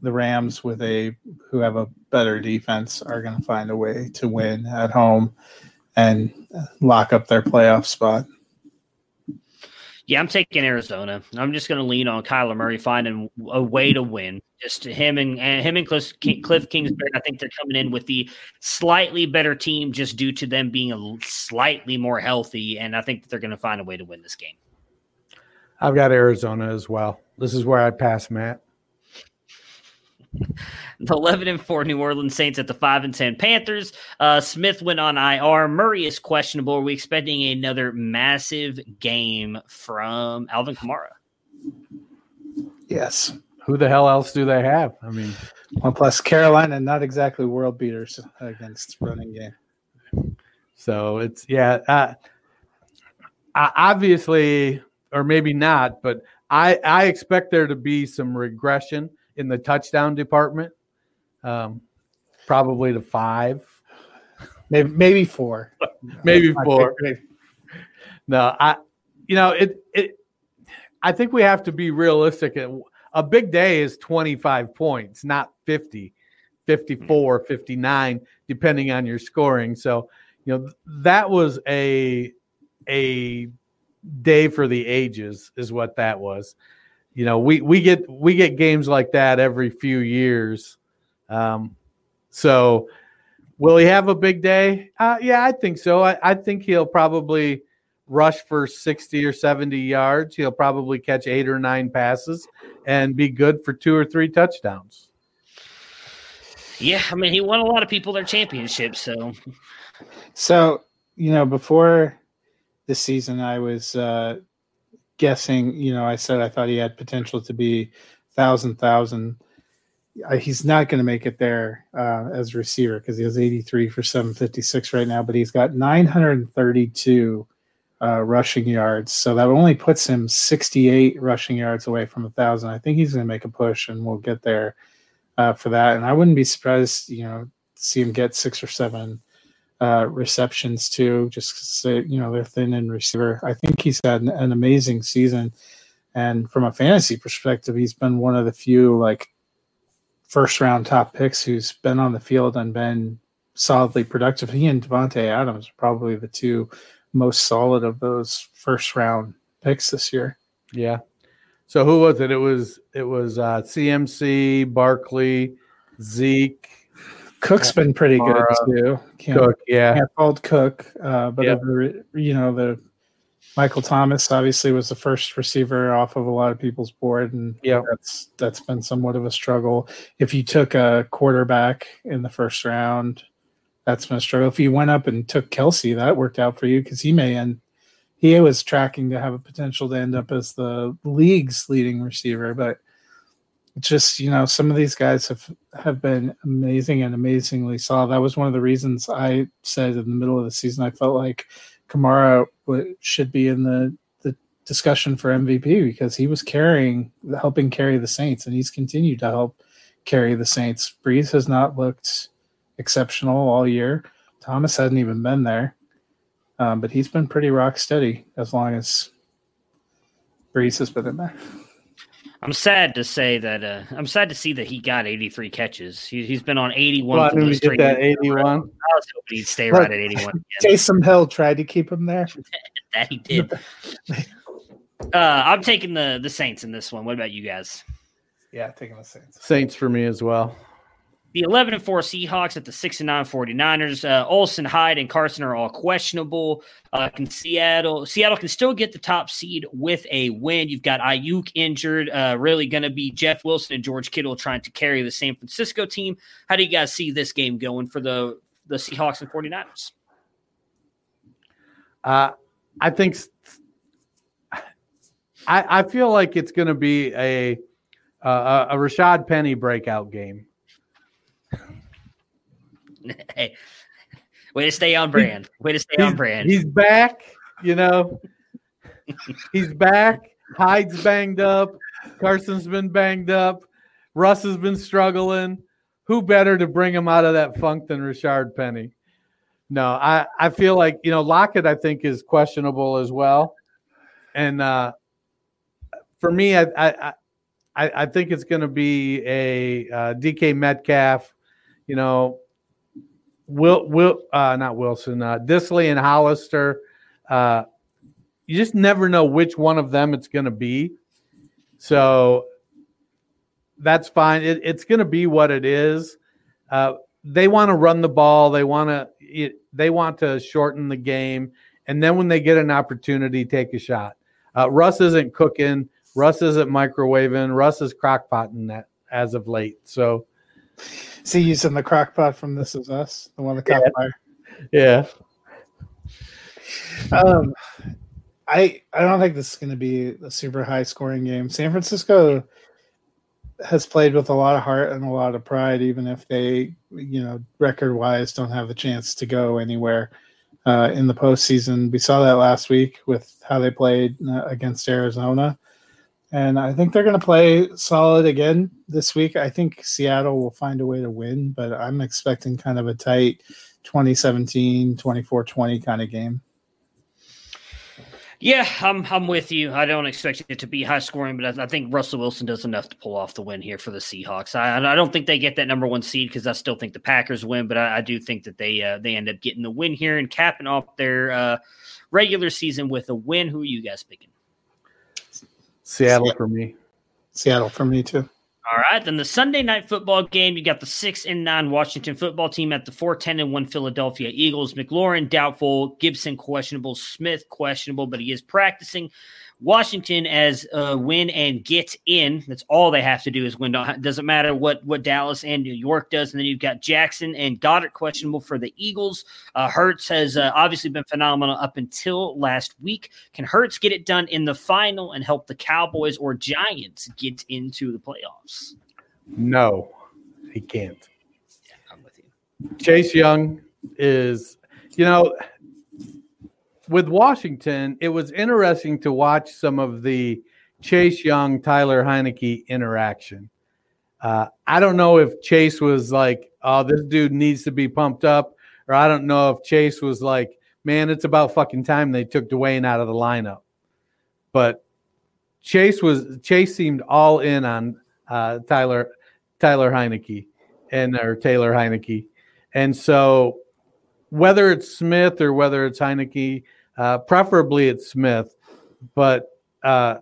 the Rams with a who have a better defense are going to find a way to win at home and lock up their playoff spot. Yeah, I'm taking Arizona. I'm just going to lean on Kyler Murray finding a way to win. Just him and, and him and Cliff, Cliff Kingsbury. I think they're coming in with the slightly better team just due to them being a slightly more healthy, and I think that they're going to find a way to win this game. I've got Arizona as well. This is where I pass Matt the 11 and 4 New Orleans Saints at the 5 and 10 Panthers. Uh, Smith went on IR. Murray is questionable. Are we expecting another massive game from Alvin Kamara? Yes. Who the hell else do they have? I mean, well, plus Carolina, not exactly world beaters against running game. So it's yeah, uh, obviously, or maybe not, but I I expect there to be some regression in the touchdown department. Um, probably to five, maybe maybe four, maybe four. No, I, you know it. It. I think we have to be realistic. A big day is 25 points, not 50, 54, 59, depending on your scoring. So, you know, that was a a day for the ages, is what that was you know, we we get we get games like that every few years. Um, so will he have a big day? Uh, yeah, I think so. I, I think he'll probably rush for 60 or 70 yards. He'll probably catch eight or nine passes and be good for two or three touchdowns. Yeah, I mean, he won a lot of people their championships. So, so you know, before this season, I was uh, guessing, you know, I said I thought he had potential to be thousand thousand. He's not going to make it there uh, as receiver because he has 83 for 756 right now, but he's got 932 uh, rushing yards. So that only puts him 68 rushing yards away from a thousand. I think he's going to make a push and we'll get there uh, for that. And I wouldn't be surprised, you know, see him get six or seven uh, receptions too. Just you know they're thin in receiver. I think he's had an, an, amazing season, and from a fantasy perspective, he's been one of the few like first round top picks who's been on the field and been solidly productive. He and Davante Adams are probably the two most solid of those first round picks this year. Yeah. So who was it? It was it was uh, CMC, Barkley, Zeke, Cook's been pretty good too. Can't, Cook, yeah, can't fault Cook, uh, but yep. you know the Michael Thomas obviously was the first receiver off of a lot of people's board, and yeah, that's that's been somewhat of a struggle. If you took a quarterback in the first round, that's been a struggle. If you went up and took Kelce, that worked out for you because he may end. He was tracking to have a potential to end up as the league's leading receiver, but just you know some of these guys have have been amazing and amazingly solid. That was one of the reasons I said in the middle of the season I felt like Kamara should be in the the discussion for MVP because he was carrying helping carry the Saints and he's continued to help carry the Saints. Brees has not looked exceptional all year. Thomas hasn't even been there, um, but he's been pretty rock steady as long as Brees has been in there. I'm sad to say that uh, I'm sad to see that he got 83 catches. He, has been on 81. Well, I get that 81. I was hoping he'd stay right at 81. Taysom Hill tried to keep him there. that he did. uh, I'm taking the the Saints in this one. What about you guys? Yeah, taking the Saints. Saints for me as well the 11 and 4 Seahawks at the 6 and 9 49ers. Uh, Olsen, Hyde, and Carson are all questionable. Uh, can Seattle Seattle can still get the top seed with a win. You've got Aiyuk injured. Uh, really going to be Jeff Wilson and George Kittle trying to carry the San Francisco team. How do you guys see this game going for the the Seahawks and 49ers? Uh, I think I, I feel like it's going to be a, a a Rashaad Penny breakout game. hey, way to stay on brand. Way to stay he's, on brand. He's back. You know, he's back. Hyde's banged up. Carson's been banged up. Russ has been struggling. Who better to bring him out of that funk than Rashaad Penny? No, I, I feel like, you know, Lockett, I think, is questionable as well. And uh, for me, I, I, I, I think it's going to be a uh, DK Metcalf, you know, Will Will uh, not Wilson, uh, Dissly and Hollister. Uh, you just never know which one of them it's going to be. So that's fine. It, it's going to be what it is. Uh, they want to run the ball. They want to. They want to shorten the game, and then when they get an opportunity, take a shot. Uh, Russ isn't cooking. Russ isn't microwaving. Russ is crockpotting that as of late. So is he using the crock pot from This Is Us, the one that caught yeah. fire? Yeah. Um, I I don't think this is going to be a super high scoring game. San Francisco has played with a lot of heart and a lot of pride, even if they, you know, record wise, don't have a chance to go anywhere uh, in the postseason. We saw that last week with how they played uh, against Arizona and I think they're going to play solid again this week. I think Seattle will find a way to win, but I'm expecting kind of a tight 2017, 24 20 kind of game. Yeah, I'm I'm with you. I don't expect it to be high scoring, but I, I think Russell Wilson does enough to pull off the win here for the Seahawks. I, I don't think they get that number one seed because I still think the Packers win, but I, I do think that they uh, they end up getting the win here and capping off their uh, regular season with a win. Who are you guys picking? Seattle for me. Seattle for me too. All right, then the Sunday night football game, you got the six and nine Washington football team at the four ten and one Philadelphia Eagles. McLaurin doubtful, Gibson questionable, Smith questionable, but he is practicing. Washington as uh, win and get in. That's all they have to do is win. Doesn't matter what what Dallas and New York does. And then you've got Jackson and Goddard questionable for the Eagles. Uh, Hurts has uh, obviously been phenomenal up until last week. Can Hurts get it done in the final and help the Cowboys or Giants get into the playoffs? No, he can't. Yeah, I'm with you. Chase Young is, you know with Washington, it was interesting to watch some of the Chase Young, Tyler Heinicke interaction. Uh, I don't know if Chase was like, oh, this dude needs to be pumped up, or I don't know if Chase was like, man, it's about fucking time they took Dwayne out of the lineup. But Chase was Chase seemed all in on uh, Tyler Tyler Heinicke and or Taylor Heinicke, and so whether it's Smith or whether it's Heinicke, uh, preferably at Smith, but uh,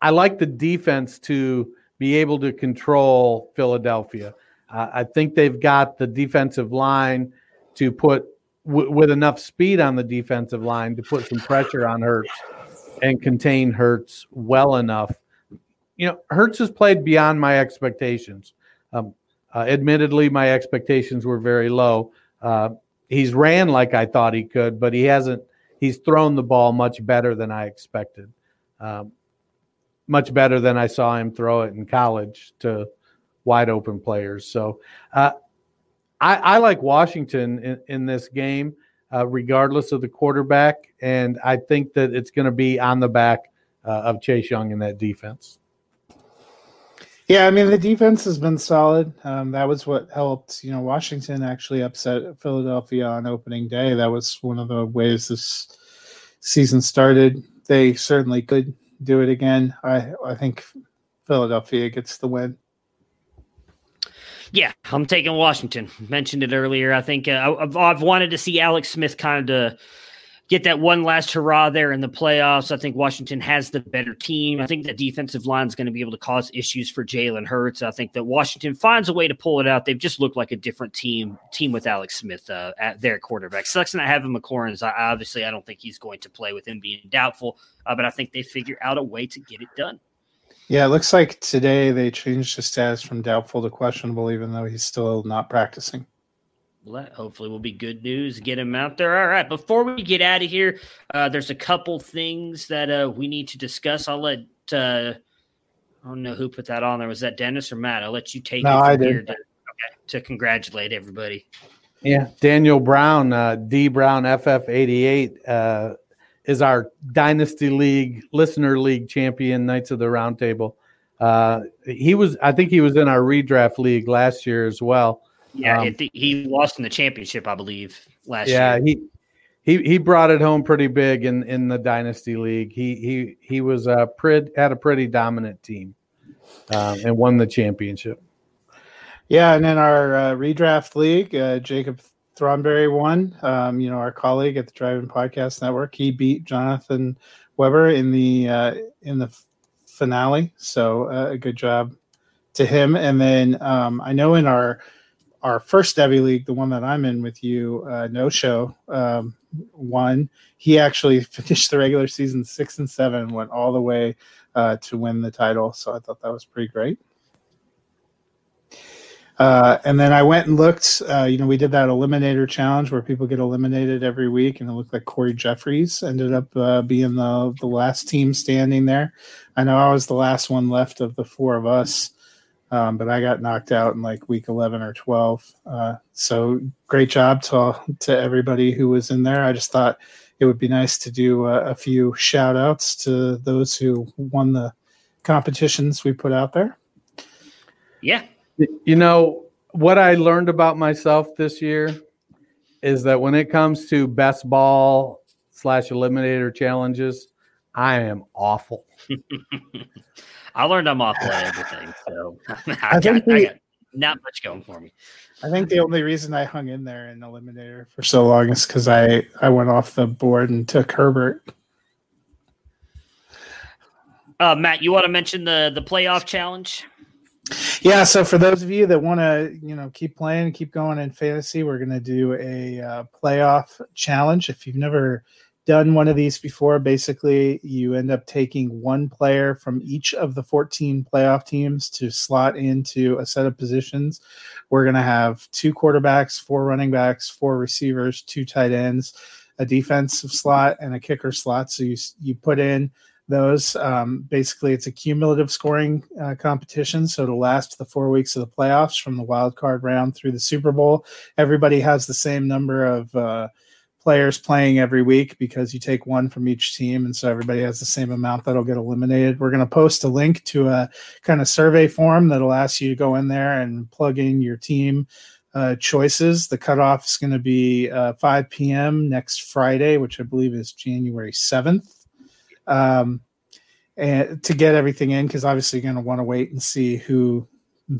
I like the defense to be able to control Philadelphia. Uh, I think they've got the defensive line to put w- with enough speed on the defensive line to put some pressure on Hurts and contain Hurts well enough. You know, Hurts has played beyond my expectations. Um, uh, admittedly, my expectations were very low. Uh, he's ran like I thought he could, but he hasn't. He's thrown the ball much better than I expected. Um, much better than I saw him throw it in college to wide open players. So uh, I, I, like Washington in, in this game, uh, regardless of the quarterback, and I think that it's going to be on the back uh, of Chase Young in that defense. Yeah, I mean the defense has been solid. Um, that was what helped. You know, Washington actually upset Philadelphia on opening day. That was one of the ways this season started. They certainly could do it again. I I think Philadelphia gets the win. Yeah, I'm taking Washington. Mentioned it earlier. I think uh, I've, I've wanted to see Alex Smith kind of get that one last hurrah there in the playoffs. I think Washington has the better team. I think the defensive line is going to be able to cause issues for Jalen Hurts. I think that Washington finds a way to pull it out. They've just looked like a different team team with Alex Smith uh, at their quarterback. Sucks not having McLaurin. I, obviously, I don't think he's going to play with him being doubtful, uh, but I think they figure out a way to get it done. Yeah, it looks like today they changed his status from doubtful to questionable, even though he's still not practicing. That hopefully will be good news. Get him out there. All right. Before we get out of here, uh, there's a couple things that uh, we need to discuss. I'll let uh, I don't know who put that on there. Was that Dennis or Matt? I'll let you take no, it I did. To, okay, to congratulate everybody. Yeah, Daniel Brown, uh, D Brown FF88 uh, is our Dynasty League Listener League champion, Knights of the Roundtable. Uh, he was, I think, he was in our redraft league last year as well. Yeah, um, he lost in the championship, I believe, last yeah, year. Yeah, he he he brought it home pretty big in in the dynasty league. He he he was a pretty had a pretty dominant team um, and won the championship. Yeah, and in our uh, redraft league, uh, Jacob Thronberry won. Um, you know, our colleague at the Driving Podcast Network, he beat Jonathan Weber in the uh, in the finale. So uh, a good job to him. And then um, I know in our our first Devy League, the one that I'm in with you, uh, no show um, won. He actually finished the regular season six and seven, went all the way uh, to win the title. So I thought that was pretty great. Uh, and then I went and looked. Uh, you know, we did that eliminator challenge where people get eliminated every week, and it looked like Corey Jeffries ended up uh, being the the last team standing there. I know I was the last one left of the four of us. Um, but I got knocked out in like week 11 or 12. Uh, so great job to, to everybody who was in there. I just thought it would be nice to do a, a few shout outs to those who won the competitions we put out there. Yeah. You know, what I learned about myself this year is that when it comes to best ball slash eliminator challenges, I am awful. I learned I'm awful at everything, so I, I, got, the, I, got, not much going for me. I think the only reason I hung in there in Eliminator for so long is because I I went off the board and took Herbert. Uh, Matt, you want to mention the the playoff challenge? Yeah, so for those of you that want to, you know, keep playing, keep going in fantasy, we're going to do a uh, playoff challenge. If you've never done one of these before, basically you end up taking one player from each of the 14 playoff teams to slot into a set of positions. We're going to have two quarterbacks, four running backs, four receivers, two tight ends, a defensive slot, and a kicker slot. So you you put in those. Um, basically, it's a cumulative scoring uh, competition, so it'll last the four weeks of the playoffs from the wild card round through the Super Bowl. Everybody has the same number of uh, players playing every week because you take one from each team and so everybody has the same amount that'll get eliminated. We're going to post a link to a kind of survey form that'll ask you to go in there and plug in your team uh, choices. The cutoff is going to be uh, 5 p.m next friday which i believe is january 7th um, and to get everything in because obviously you're going to want to wait and see who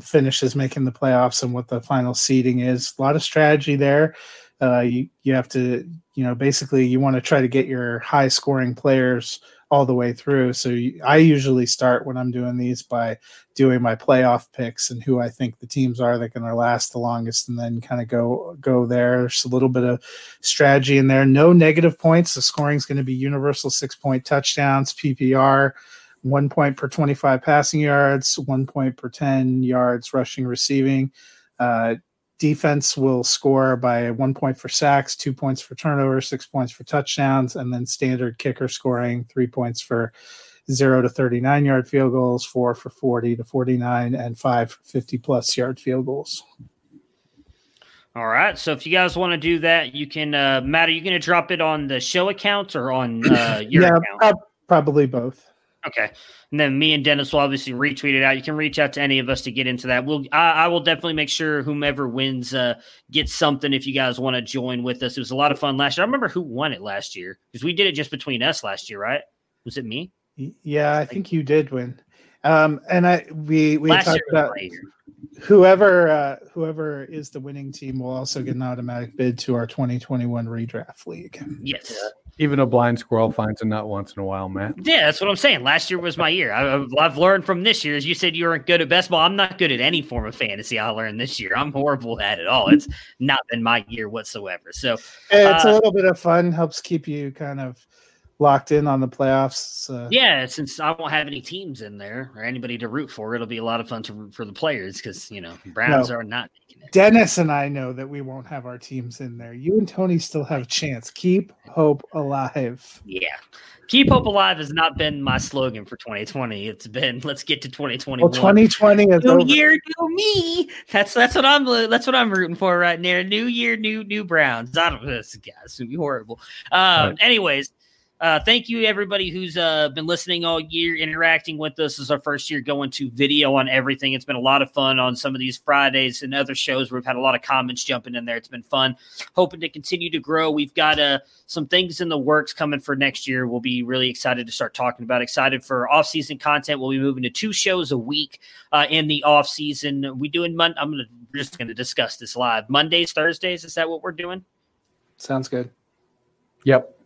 finishes making the playoffs and what the final seeding is. A lot of strategy there uh, you you have to you know basically you want to try to get your high scoring players all the way through. So you, I usually start when I'm doing these by doing my playoff picks and who I think the teams are that going to last the longest, and then kind of go go there. There's a little bit of strategy in there. No negative points. The scoring is going to be universal six point touchdowns PPR. One point per 25 passing yards, one point per 10 yards rushing, receiving. Uh, defense will score by one point for sacks, two points for turnover, six points for touchdowns, and then standard kicker scoring three points for zero to 39 yard field goals, four for 40 to 49, and five 50 plus yard field goals. All right. So if you guys want to do that, you can. Uh, Matt, are you going to drop it on the show account or on uh, your yeah, account? probably both. Okay, and then me and Dennis will obviously retweet it out. You can reach out to any of us to get into that. We'll, I, I will definitely make sure whomever wins uh, gets something. If you guys want to join with us, it was a lot of fun last year. I remember who won it last year because we did it just between us last year, right? Was it me? Yeah, I think you did win. Um, and I we we last talked about whoever uh, whoever is the winning team will also get an automatic bid to our 2021 redraft league. Yes. Yeah. Even a blind squirrel finds a nut once in a while, Matt. Yeah, that's what I'm saying. Last year was my year. I, have learned from this year. As you said, you weren't good at best ball. I'm not good at any form of fantasy. I learned this year. I'm horrible at it all. It's not been my year whatsoever. So it's uh, a little bit of fun. Helps keep you kind of locked in on the playoffs. Uh, yeah, since I won't have any teams in there or anybody to root for, it'll be a lot of fun to root for the players because you know Browns no, are not. Dennis and I know that we won't have our teams in there. You and Tony still have a chance. Keep hope alive. Yeah. Keep hope alive has not been my slogan for 2020. It's been let's get to 2021. Well, 2020 is new over. year, new me. That's that's what I'm that's what I'm rooting for right now. New year, new new Browns. I don't know. This guy's gonna be horrible. Um, right. anyways, uh, thank you, everybody who's uh, been listening all year, interacting with us. This is our first year going to video on everything. It's been a lot of fun on some of these Fridays and other shows. We've had a lot of comments jumping in there. It's been fun. Hoping to continue to grow. We've got uh, some things in the works coming for next year. We'll be really excited to start talking about. Excited for off-season content. We'll be moving to two shows a week uh, in the off-season. We doing Mon- I'm gonna just going to discuss this live. Mondays, Thursdays. Is that what we're doing? Sounds good. Yep.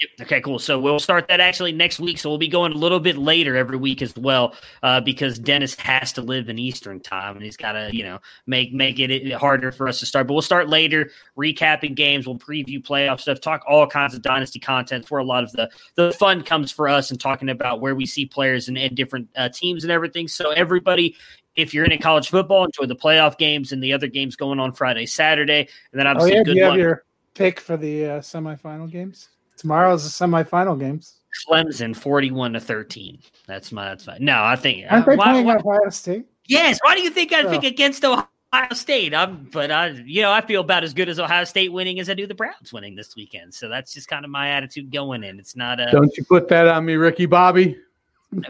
Yep. Okay, cool. So we'll start that actually next week. So we'll be going a little bit later every week as well, uh, because Dennis has to live in Eastern time and he's got to, you know, make make it harder for us to start. But we'll start later, recapping games. We'll preview playoff stuff, talk all kinds of dynasty content. Where a lot of the the fun comes for us and talking about where we see players and, and different uh, teams and everything. So everybody if you're into college football, enjoy the playoff games and the other games going on Friday, Saturday, and then obviously oh, yeah. good you luck. have your pick for the uh, semifinal games? Tomorrow's the semifinal games. Clemson, forty-one to thirteen. That's my. That's my. No, I think. Aren't they uh, why, playing why, Ohio State? Yes. Why do you think I'd oh. pick against Ohio State? I'm, but I, you know, I feel about as good as Ohio State winning as I do the Browns winning this weekend. So that's just kind of my attitude going in. It's not a. Don't you put that on me, Ricky Bobby?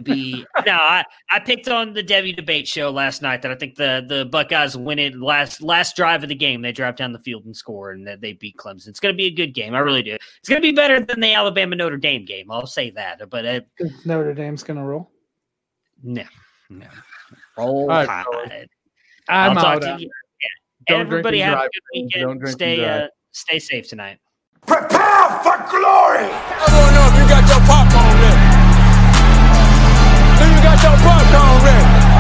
Be no, I, I picked on the Devy debate show last night that I think the the Buckeyes win it last last drive of the game. They drive down the field and score, and that they beat Clemson. It's going to be a good game. I really do. It's going to be better than the Alabama Notre Dame game. I'll say that. But uh, Notre Dame's going to roll. No, no, roll right, tide. I'm I'll out. You. Yeah. Everybody have drive. a good weekend. Stay uh, stay safe tonight. Prepare for glory. I don't know if you got your popcorn